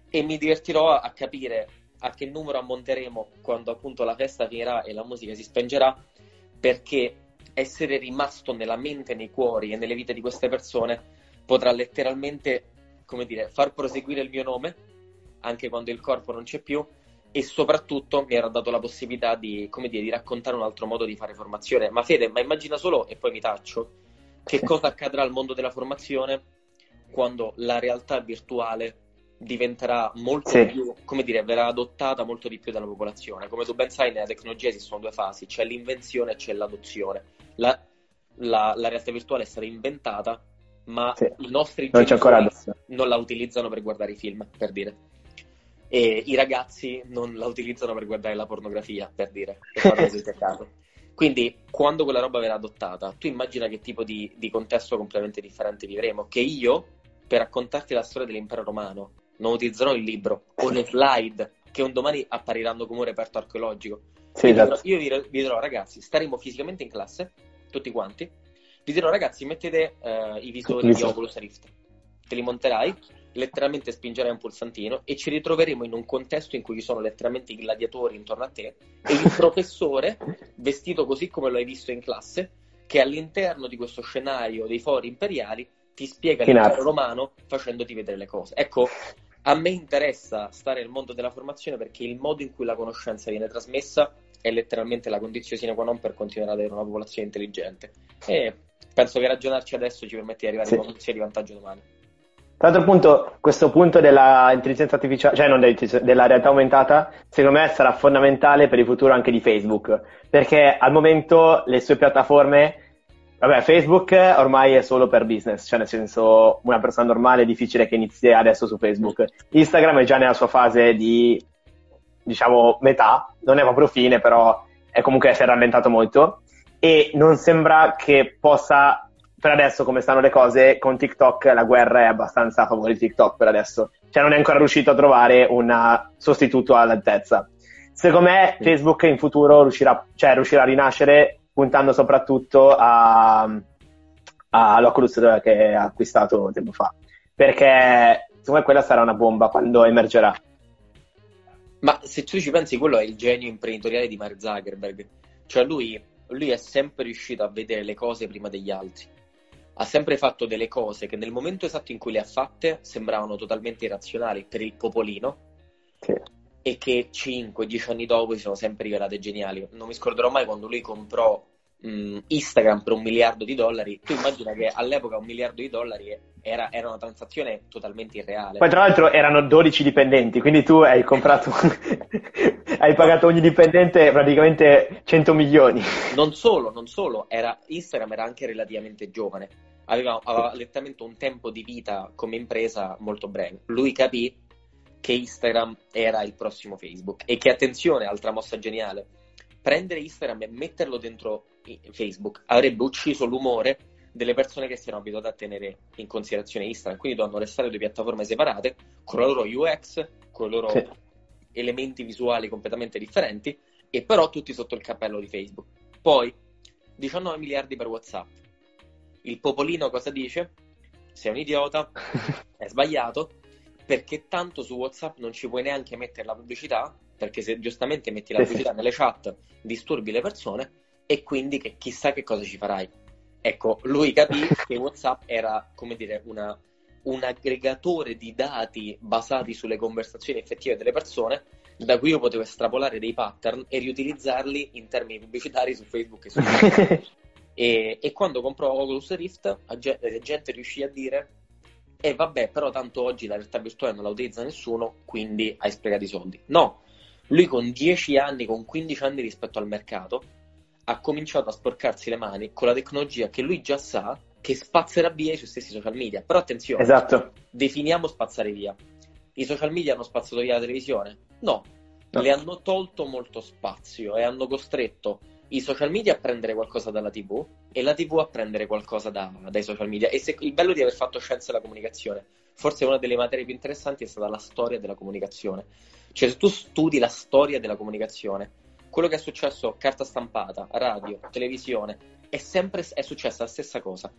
E mi divertirò a capire a che numero ammonteremo quando appunto la festa finirà e la musica si spengerà, perché essere rimasto nella mente, nei cuori e nelle vite di queste persone potrà letteralmente, come dire, far proseguire il mio nome anche quando il corpo non c'è più e soprattutto mi era dato la possibilità di, come dire, di raccontare un altro modo di fare formazione. Ma Fede, ma immagina solo, e poi mi taccio, che cosa accadrà al mondo della formazione quando la realtà virtuale diventerà molto sì. più, come dire, verrà adottata molto di più dalla popolazione. Come tu ben sai, nella tecnologia esistono due fasi, c'è l'invenzione e c'è l'adozione. La, la, la realtà virtuale è stata inventata, ma sì. i nostri non non la utilizzano per guardare i film, per dire. E i ragazzi non la utilizzano per guardare la pornografia, per dire, Quindi, quando quella roba verrà adottata, tu immagina che tipo di, di contesto completamente differente vivremo. Che io, per raccontarti la storia dell'impero romano, non utilizzerò il libro o le slide che un domani appariranno come un reperto archeologico. Sì, esatto. Io vi, vi, dirò, ragazzi, staremo fisicamente in classe, tutti quanti. Vi dirò, ragazzi, mettete uh, i visori di Oculus Rift. Te li monterai, letteralmente spingerai un pulsantino e ci ritroveremo in un contesto in cui ci sono letteralmente i gladiatori intorno a te e il professore, vestito così come lo hai visto in classe, che all'interno di questo scenario dei fori imperiali ti spiega l'impero romano facendoti vedere le cose. Ecco, a me interessa stare nel mondo della formazione perché il modo in cui la conoscenza viene trasmessa è letteralmente la condizione sine qua non per continuare ad avere una popolazione intelligente. E penso che ragionarci adesso ci permette di arrivare sì. a una posizione di vantaggio domani. Tra l'altro, appunto, questo punto dell'intelligenza artificiale, cioè non della realtà aumentata, secondo me sarà fondamentale per il futuro anche di Facebook, perché al momento le sue piattaforme Vabbè, Facebook ormai è solo per business, cioè nel senso una persona normale è difficile che inizi adesso su Facebook. Instagram è già nella sua fase di, diciamo, metà, non è proprio fine, però è comunque si è rallentato molto. E non sembra che possa, per adesso come stanno le cose, con TikTok la guerra è abbastanza a favore di TikTok per adesso. Cioè non è ancora riuscito a trovare un sostituto all'altezza. Secondo me Facebook in futuro riuscirà, cioè, riuscirà a rinascere puntando soprattutto a, all'Oculus che ha acquistato tempo fa. Perché secondo me quella sarà una bomba quando emergerà. Ma se tu ci pensi, quello è il genio imprenditoriale di Mark Zuckerberg. Cioè lui, lui è sempre riuscito a vedere le cose prima degli altri. Ha sempre fatto delle cose che nel momento esatto in cui le ha fatte sembravano totalmente irrazionali per il popolino. Sì e che 5-10 anni dopo si sono sempre rivelate geniali. Non mi scorderò mai quando lui comprò mh, Instagram per un miliardo di dollari. Tu immagina che all'epoca un miliardo di dollari era, era, una transazione totalmente irreale. Poi tra l'altro erano 12 dipendenti, quindi tu hai comprato, hai pagato ogni dipendente praticamente 100 milioni. Non solo, non solo, era, Instagram era anche relativamente giovane. Aveva, aveva letteralmente un tempo di vita come impresa molto breve. Lui capì che Instagram era il prossimo Facebook e che attenzione, altra mossa geniale, prendere Instagram e metterlo dentro Facebook avrebbe ucciso l'umore delle persone che si erano abituate a tenere in considerazione Instagram, quindi dovevano restare due piattaforme separate con la loro UX, con i loro sì. elementi visuali completamente differenti e però tutti sotto il cappello di Facebook. Poi 19 miliardi per WhatsApp. Il popolino cosa dice? Sei un idiota, è sbagliato, perché tanto su WhatsApp non ci puoi neanche mettere la pubblicità, perché se giustamente metti la pubblicità nelle chat disturbi le persone e quindi che chissà che cosa ci farai. Ecco, lui capì che WhatsApp era, come dire, una, un aggregatore di dati basati sulle conversazioni effettive delle persone, da cui io potevo estrapolare dei pattern e riutilizzarli in termini pubblicitari su Facebook e su YouTube. E, e, quando comprò Oculus Rift, la gente riuscì a dire e vabbè, però tanto oggi la realtà virtuale non la utilizza nessuno, quindi hai sprecato i soldi. No, lui con 10 anni, con 15 anni rispetto al mercato, ha cominciato a sporcarsi le mani con la tecnologia che lui già sa che spazzerà via i suoi stessi social media. Però attenzione, esatto. definiamo spazzare via. I social media hanno spazzato via la televisione? No, no. le hanno tolto molto spazio e hanno costretto i social media a prendere qualcosa dalla TV e la TV a prendere qualcosa da, dai social media. E se, il bello di aver fatto scienza della comunicazione, forse una delle materie più interessanti è stata la storia della comunicazione. Cioè, se tu studi la storia della comunicazione, quello che è successo carta stampata, radio, televisione, è sempre è successa la stessa cosa.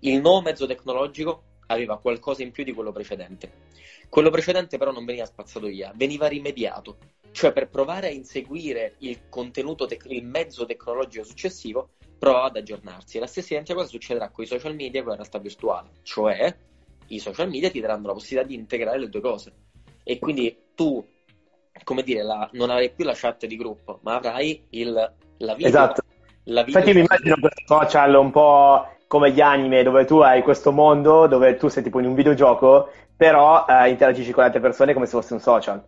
Il nuovo mezzo tecnologico aveva qualcosa in più di quello precedente. Quello precedente però non veniva spazzato via, veniva rimediato. Cioè per provare a inseguire il contenuto, tec- il mezzo tecnologico successivo, prova ad aggiornarsi. La stessa identica cosa succederà con i social media e con la realtà virtuale, cioè i social media ti daranno la possibilità di integrare le due cose. E quindi tu, come dire, la, non avrai più la chat di gruppo, ma avrai il, la video. Esatto. La video Infatti mi immagino questo social un po' come gli anime, dove tu hai questo mondo dove tu sei tipo in un videogioco, però eh, interagisci con altre persone come se fosse un social.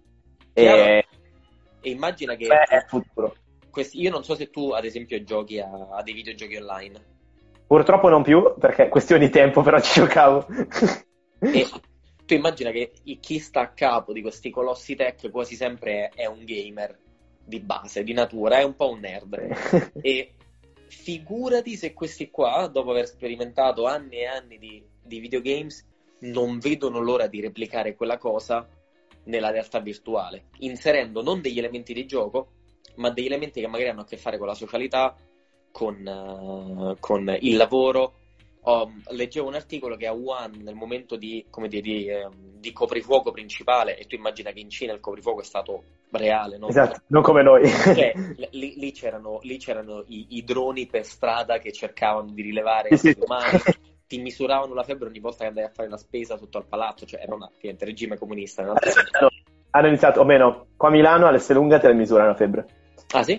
Chiaro. E, E immagina che beh, è futuro. questi- io non so se tu, ad esempio, giochi a, a dei videogiochi online. Purtroppo non più, perché è questione di tempo, però ci giocavo. E tu immagina che chi sta a capo di questi colossi tech quasi sempre è un gamer di base, di natura, è un po' un nerd. E figurati se questi qua, dopo aver sperimentato anni e anni di, di videogames, non vedono l'ora di replicare quella cosa nella realtà virtuale, inserendo non degli elementi di gioco, ma degli elementi che magari hanno a che fare con la socialità, con, eh, con il lavoro. Ho- leggevo un articolo che a Wuhan, nel momento di, come dire, di, ehm, di coprifuoco principale, e tu immagina che in Cina il coprifuoco è stato reale, no? Esatto, non come noi. Cioè, lì, lì c'erano, lì c'erano i, i droni per strada che cercavano di rilevare Sì, sì. umani, ti misuravano la febbre ogni volta che andavi a fare la spesa sotto al palazzo, cioè era un ovviamente, regime comunista. hanno- hanno iniziato, o meno, qua a Milano all'Esselunga te la misurano la febbre. Ah sì?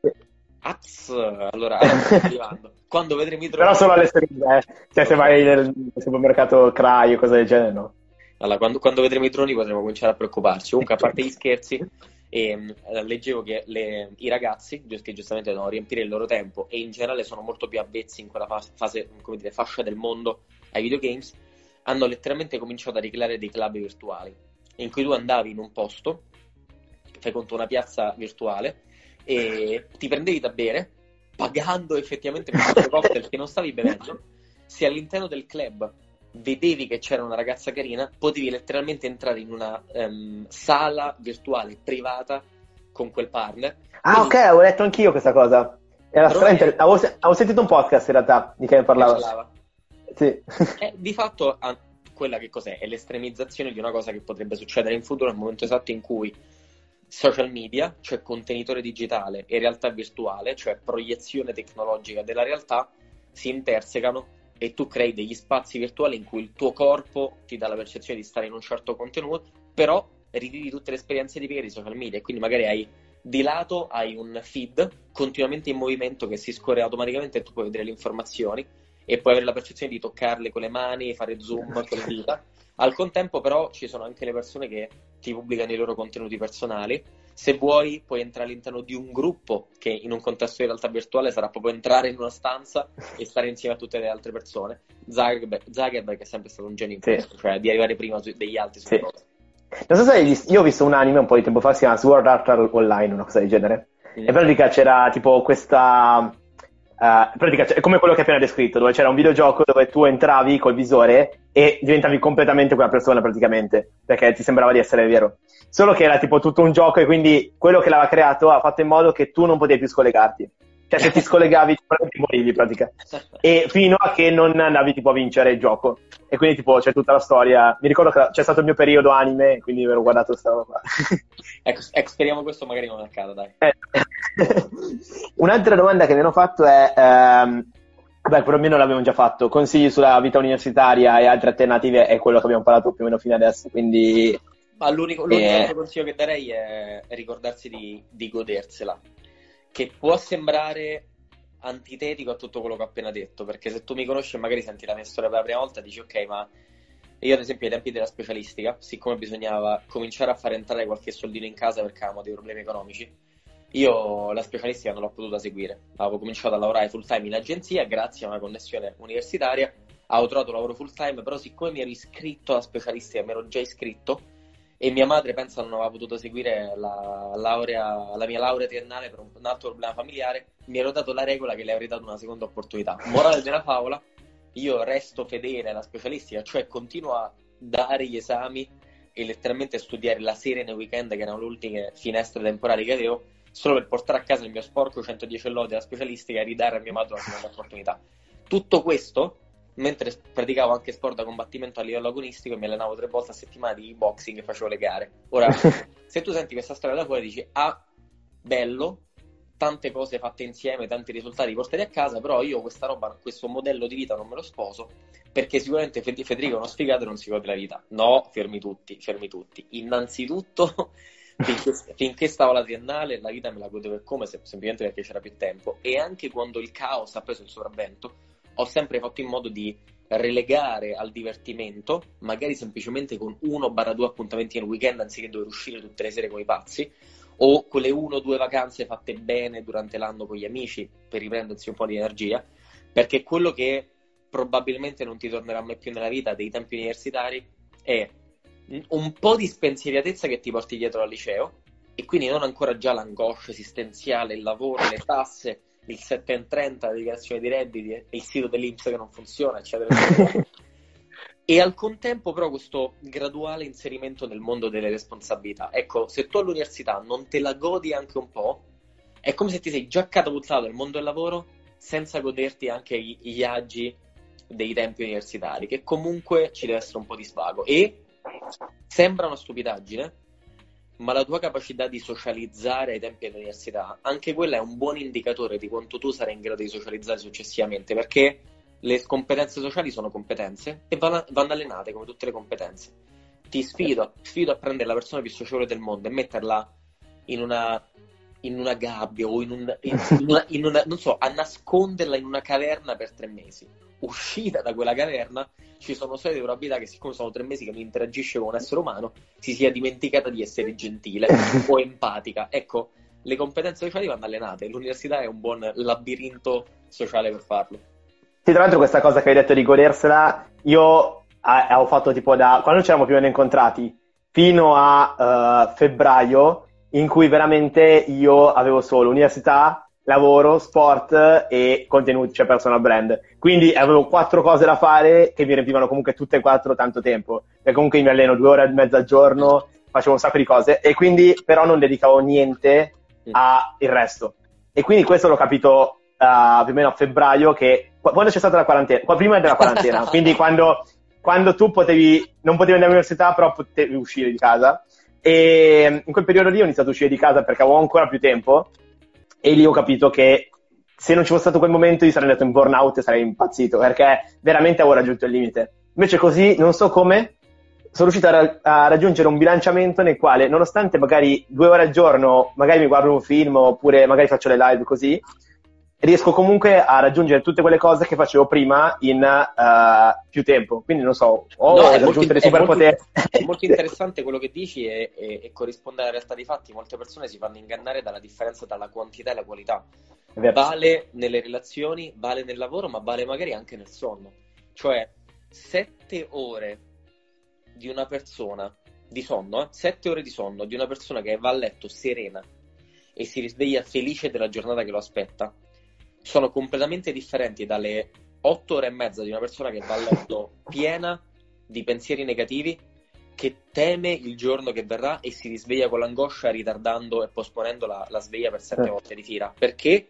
Sì. Az, allora, arrivando. Quando vedremo i droni... Però solo all'Esselunga, eh. Cioè se vai nel supermercato Crai o cose del genere, no. Allora, quando, quando vedremo i droni potremo cominciare a preoccuparci. Comunque, a parte gli scherzi, ehm, eh, leggevo che le- i ragazzi, che giustamente devono riempire il loro tempo e in generale sono molto più avvezzi in quella fase, fase, come dire, fascia del mondo ai videogames, hanno letteralmente cominciato a ricreare dei club virtuali, in cui tu andavi in un posto, fai conto una piazza virtuale, e ti prendevi da bere, pagando effettivamente per questo cocktail che non stavi bevendo, se all'interno del club vedevi che c'era una ragazza carina, potevi letteralmente entrare in una ehm, sala virtuale privata con quel partner. Ah, ok, avevo letto anch'io questa cosa. Era stra- è- inter- avevo, se- avevo sentito un podcast in realtà di che ne parlava. Sì. E di fatto ah, quella che cos'è? È l'estremizzazione di una cosa che potrebbe succedere in futuro nel momento esatto in cui social media, cioè contenitore digitale e realtà virtuale, cioè proiezione tecnologica della realtà, si intersecano e tu crei degli spazi virtuali in cui il tuo corpo ti dà la percezione di stare in un certo contenuto, però rivivi tutte le esperienze di prima di social media e quindi magari hai di lato hai un feed continuamente in movimento che si scorre automaticamente e tu puoi vedere le informazioni e puoi avere la percezione di toccarle con le mani, fare zoom con le dita. Al contempo, però, ci sono anche le persone che ti pubblicano i loro contenuti personali. Se vuoi, puoi entrare all'interno di un gruppo che in un contesto di realtà virtuale sarà proprio entrare in una stanza e stare insieme a tutte le altre persone. Zuckerberg, Zuckerberg è sempre stato un genio in Sì. questo, cioè di arrivare prima su- degli altri sulle Sì. cose. Non so se hai visto, io ho visto un anime un po' di tempo fa, si chiama Sword Art Online, una cosa del genere. Mm. E pratica c'era tipo questa. Eh, in pratica è come quello che hai appena descritto, dove c'era un videogioco dove tu entravi col visore e diventavi completamente quella persona praticamente, perché ti sembrava di essere vero. Solo che era tipo tutto un gioco e quindi quello che l'aveva creato ha fatto in modo che tu non potevi più scollegarti. Cioè se ti scollegavi ti morivi in pratica. E fino a che non andavi tipo a vincere il gioco. E quindi tipo c'è tutta la storia. Mi ricordo che c'è stato il mio periodo anime, quindi mi ero guardato questa roba qua. Ecco, ecco, speriamo questo magari non accada, dai. Eh. Un'altra domanda che mi hanno fatto è, ehm, beh, più o meno l'abbiamo già fatto, consigli sulla vita universitaria e altre alternative è quello che abbiamo parlato più o meno fino adesso, quindi Ma l'unico, l'unico Eh. consiglio che darei è ricordarsi di, di godersela, che può sembrare antitetico a tutto quello che ho appena detto, perché se tu mi conosci e magari senti la mia storia per la prima volta dici ok, ma io ad esempio ai tempi della specialistica, siccome bisognava cominciare a fare entrare qualche soldino in casa perché avevamo dei problemi economici, io la specialistica non l'ho potuta seguire, avevo cominciato a lavorare full time in agenzia grazie a una connessione universitaria, avevo trovato lavoro full time, però siccome mi ero iscritto alla specialistica, mi ero già iscritto, e mia madre pensa non aveva potuto seguire la, laurea, la mia laurea triennale per un, un altro problema familiare, mi ero dato la regola che le avrei dato una seconda opportunità. Morale della favola, io resto fedele alla specialistica, cioè continuo a dare gli esami e letteralmente studiare la sera e nei weekend, che erano le ultime finestre temporali che avevo, solo per portare a casa il mio sporco 110 lode della specialistica e ridare a mia madre una seconda opportunità. Tutto questo mentre praticavo anche sport da combattimento a livello agonistico e mi allenavo tre volte a settimana di boxing e facevo le gare. Ora, se tu senti questa storia da fuori dici, ah, bello, tante cose fatte insieme, tanti risultati portati a casa, però io questa roba, questo modello di vita non me lo sposo, perché sicuramente Federico è uno sfigato e non si gode la vita. No, fermi tutti, fermi tutti. Innanzitutto, finché, finché stavo alla triennale, la vita me la godevo come, semplicemente perché c'era più tempo, e anche quando il caos ha preso il sopravvento, ho sempre fatto in modo di relegare al divertimento, magari semplicemente con uno barra due appuntamenti nel weekend anziché dover uscire tutte le sere con i pazzi, o quelle uno o due vacanze fatte bene durante l'anno con gli amici per riprendersi un po' di energia, perché quello che probabilmente non ti tornerà mai più nella vita dei tempi universitari è un po' di spensieratezza che ti porti dietro al liceo e quindi non ancora già l'angoscia esistenziale, il lavoro, le tasse, il 7 in 30, la dichiarazione di redditi e il sito dell'Inps che non funziona, eccetera. eccetera. e al contempo però questo graduale inserimento nel mondo delle responsabilità. Ecco, se tu all'università non te la godi anche un po', è come se ti sei già catapultato nel mondo del lavoro senza goderti anche i, i viaggi dei tempi universitari, che comunque ci deve essere un po' di svago. E sembra una stupidaggine, ma la tua capacità di socializzare ai tempi dell'università, anche quella è un buon indicatore di quanto tu sarai in grado di socializzare successivamente, perché le competenze sociali sono competenze e vanno, vanno allenate come tutte le competenze. Ti sfido, sfido a prendere la persona più socievole del mondo e metterla in una, in una gabbia o in, un, in, in, una, in una, non so, a nasconderla in una caverna per tre mesi. Uscita da quella caverna ci sono solite probabilità che siccome sono tre mesi che non interagisce con un essere umano si sia dimenticata di essere gentile o empatica. Ecco, le competenze sociali vanno allenate, l'università è un buon labirinto sociale per farlo. Sì, tra l'altro questa cosa che hai detto di godersela, io ho fatto tipo da quando ci eravamo più o meno incontrati fino a uh, febbraio in cui veramente io avevo solo università, lavoro, sport e contenuti, cioè personal brand. Quindi avevo quattro cose da fare che mi riempivano comunque tutte e quattro tanto tempo. Perché comunque mi alleno due ore e mezza al giorno, facevo un sacco di cose. E quindi però non dedicavo niente al resto. E quindi questo l'ho capito uh, più o meno a febbraio che quando c'è stata la quarantena, prima della quarantena, quindi quando, quando tu potevi, non potevi andare all'università però potevi uscire di casa. E in quel periodo lì ho iniziato a uscire di casa perché avevo ancora più tempo. E lì ho capito che se non ci fosse stato quel momento io sarei andato in burnout e sarei impazzito perché veramente avevo raggiunto il limite. Invece così, non so come, sono riuscito a, a, raggiungere un bilanciamento nel quale, nonostante magari due ore al giorno, magari mi guardo un film oppure magari faccio le live così, riesco comunque a raggiungere tutte quelle cose che facevo prima in uh, più tempo. Quindi non so, ho no, raggiunto dei superpoteri. È, molto interessante quello che dici e, e, e, corrisponde alla realtà dei fatti. Molte persone si fanno ingannare dalla differenza tra la quantità e la qualità. Vale nelle relazioni, vale nel lavoro, ma vale magari anche nel sonno. Cioè, sette ore di una persona di sonno, eh? sette ore di sonno di una persona che va a letto serena e si risveglia felice della giornata che lo aspetta sono completamente differenti dalle otto ore e mezza di una persona che va a letto piena di pensieri negativi, che teme il giorno che verrà e si risveglia con l'angoscia ritardando e posponendo la, la sveglia per sette eh. volte di fila. Perché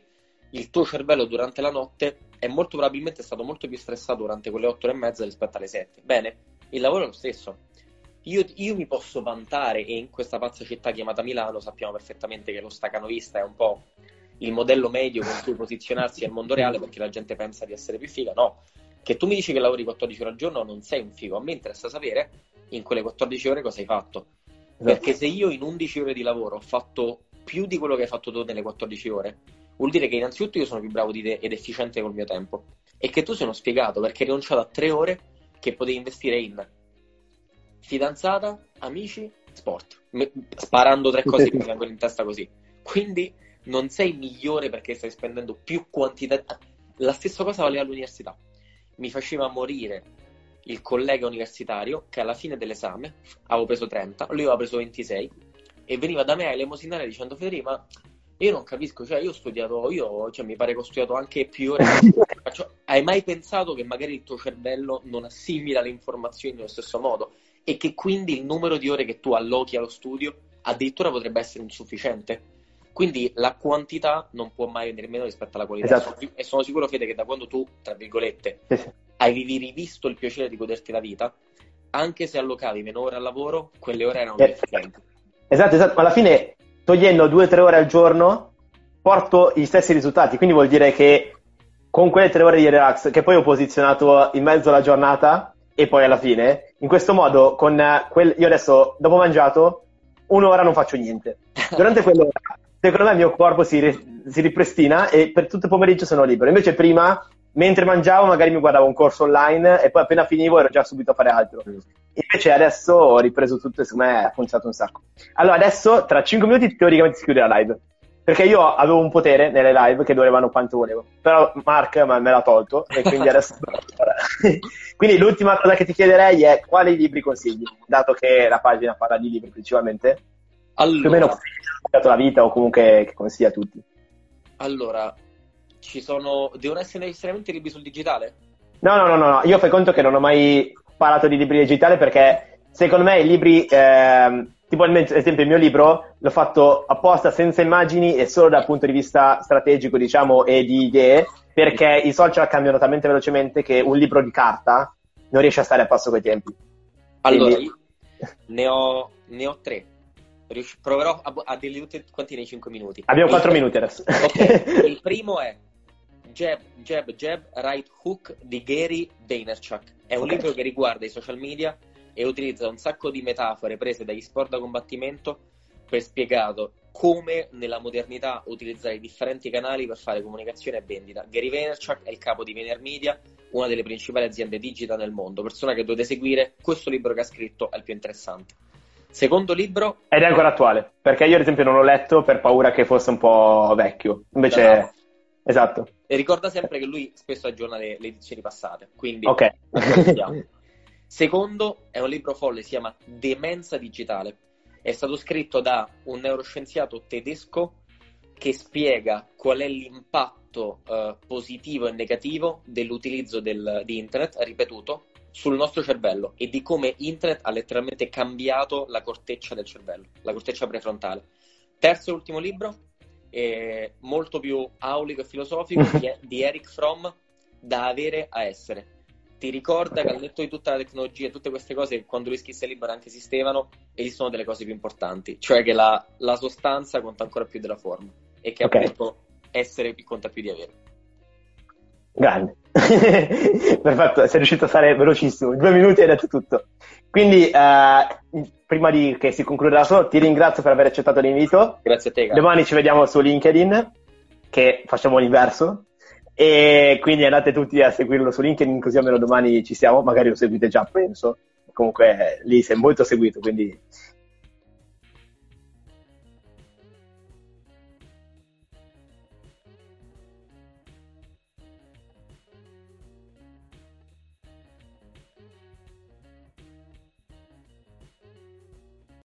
il tuo cervello durante la notte è molto probabilmente stato molto più stressato durante quelle otto ore e mezza rispetto alle sette. Bene, il lavoro è lo stesso. Io, io, mi posso vantare, e in questa pazza città chiamata Milano sappiamo perfettamente che lo stacanovista è un po' il modello medio con cui posizionarsi nel mondo reale perché la gente pensa di essere più figa. No, che tu mi dici che lavori 14 ore al giorno non sei un figo. A me interessa sapere in quelle 14 ore cosa hai fatto. Esatto. Perché se io in 11 ore di lavoro ho fatto più di quello che hai fatto tu nelle 14 ore, vuol dire che innanzitutto io sono più bravo di te ed efficiente col mio tempo. E che tu sei uno spiegato perché hai rinunciato a 3 ore che potevi investire in fidanzata, amici, sport. Sparando tre cose che mi vengono in testa così. Quindi non sei migliore perché stai spendendo più quantità. La stessa cosa valeva all'università. Mi faceva morire il collega universitario che alla fine dell'esame avevo preso 30, lui aveva preso 26 e veniva da me a elemosinare dicendo Federico, ma io non capisco, cioè io ho studiato, io, cioè, mi pare che ho studiato anche più ore. cioè, hai mai pensato che magari il tuo cervello non assimila le informazioni nello stesso modo e che quindi il numero di ore che tu allochi allo studio addirittura potrebbe essere insufficiente? Quindi la quantità non può mai venire meno rispetto alla qualità. Esatto. E sono sicuro, Fede, che da quando tu, tra virgolette, hai rivisto il piacere di goderti la vita, anche se allocavi meno ore al lavoro, quelle ore erano eh, efficienti. Esatto, esatto. Alla fine, togliendo due o tre ore al giorno, porto gli stessi risultati, quindi vuol dire che con quelle tre ore di relax che poi ho posizionato in mezzo alla giornata e poi alla fine, in questo modo con quel, io adesso dopo mangiato un'ora non faccio niente. Durante quell'ora secondo me il mio corpo si, si ripristina e per tutto il pomeriggio sono libero. Invece prima mentre mangiavo magari mi guardavo un corso online e poi appena finivo ero già subito a fare altro. Invece adesso ho ripreso tutto e secondo me ha funzionato un sacco. Allora adesso tra 5 minuti teoricamente si chiude la live. Perché io avevo un potere nelle live che durevano quanto volevo. Però Mark me l'ha tolto e quindi adesso... quindi l'ultima cosa che ti chiederei è quali libri consigli, dato che la pagina parla di libri principalmente. Allora... Più o meno la vita o comunque che consiglia a tutti. Allora, ci sono. Devono essere necessariamente libri sul digitale? No, no, no, no, io fai conto che non ho mai parlato di libri digitali perché secondo me i libri, eh, tipo ad esempio il mio libro, l'ho fatto apposta senza immagini e solo dal punto di vista strategico, diciamo, e di idee, perché i social cambiano talmente velocemente che un libro di carta non riesce a stare a passo coi tempi. Allora, Quindi... ne, ho, ne ho tre. Rius- proverò a, a dirli quanti nei 5 minuti. Abbiamo 4 minuti adesso. Ok, il primo è Jab, Jab, Jab, Right Hook di Gary Vaynerchuk. È un okay. libro che riguarda i social media e utilizza un sacco di metafore prese dagli sport da combattimento per spiegato come nella modernità utilizzare i differenti canali per fare comunicazione e vendita. Gary Vaynerchuk è il capo di VaynerMedia, una delle principali aziende digital nel mondo, persona che dovete seguire. Questo libro che ha scritto è il più interessante. Secondo libro. Ed è ancora attuale, perché io ad esempio non l'ho letto per paura che fosse un po' vecchio. Invece. No. Esatto. E ricorda sempre che lui spesso aggiorna le, le edizioni passate, quindi Ok. Secondo è un libro folle, si chiama Demenza digitale. È stato scritto da un neuroscienziato tedesco che spiega qual è l'impatto uh, positivo e negativo dell'utilizzo del, di internet, ripetuto, sul nostro cervello e di come internet ha letteralmente cambiato la corteccia del cervello, la corteccia prefrontale. Terzo e ultimo libro, eh, molto più aulico e filosofico di, di, Eric Fromm, Da avere a essere. Ti ricorda okay. che al netto di tutta la tecnologia e tutte queste cose, quando lui scrisse il libro anche esistevano, esistono delle cose più importanti, cioè che la, la sostanza conta ancora più della forma e che okay. appunto essere conta più di avere. Grande. Perfetto, sei riuscito a stare velocissimo, in due minuti hai detto tutto. Quindi, uh, prima di che si concluda solo, ti ringrazio per aver accettato l'invito. Grazie a te. Grazie. Domani ci vediamo su LinkedIn, che facciamo l'inverso. E quindi andate tutti a seguirlo su LinkedIn, così almeno domani ci siamo. Magari lo seguite già, penso. Comunque lì sei molto seguito, quindi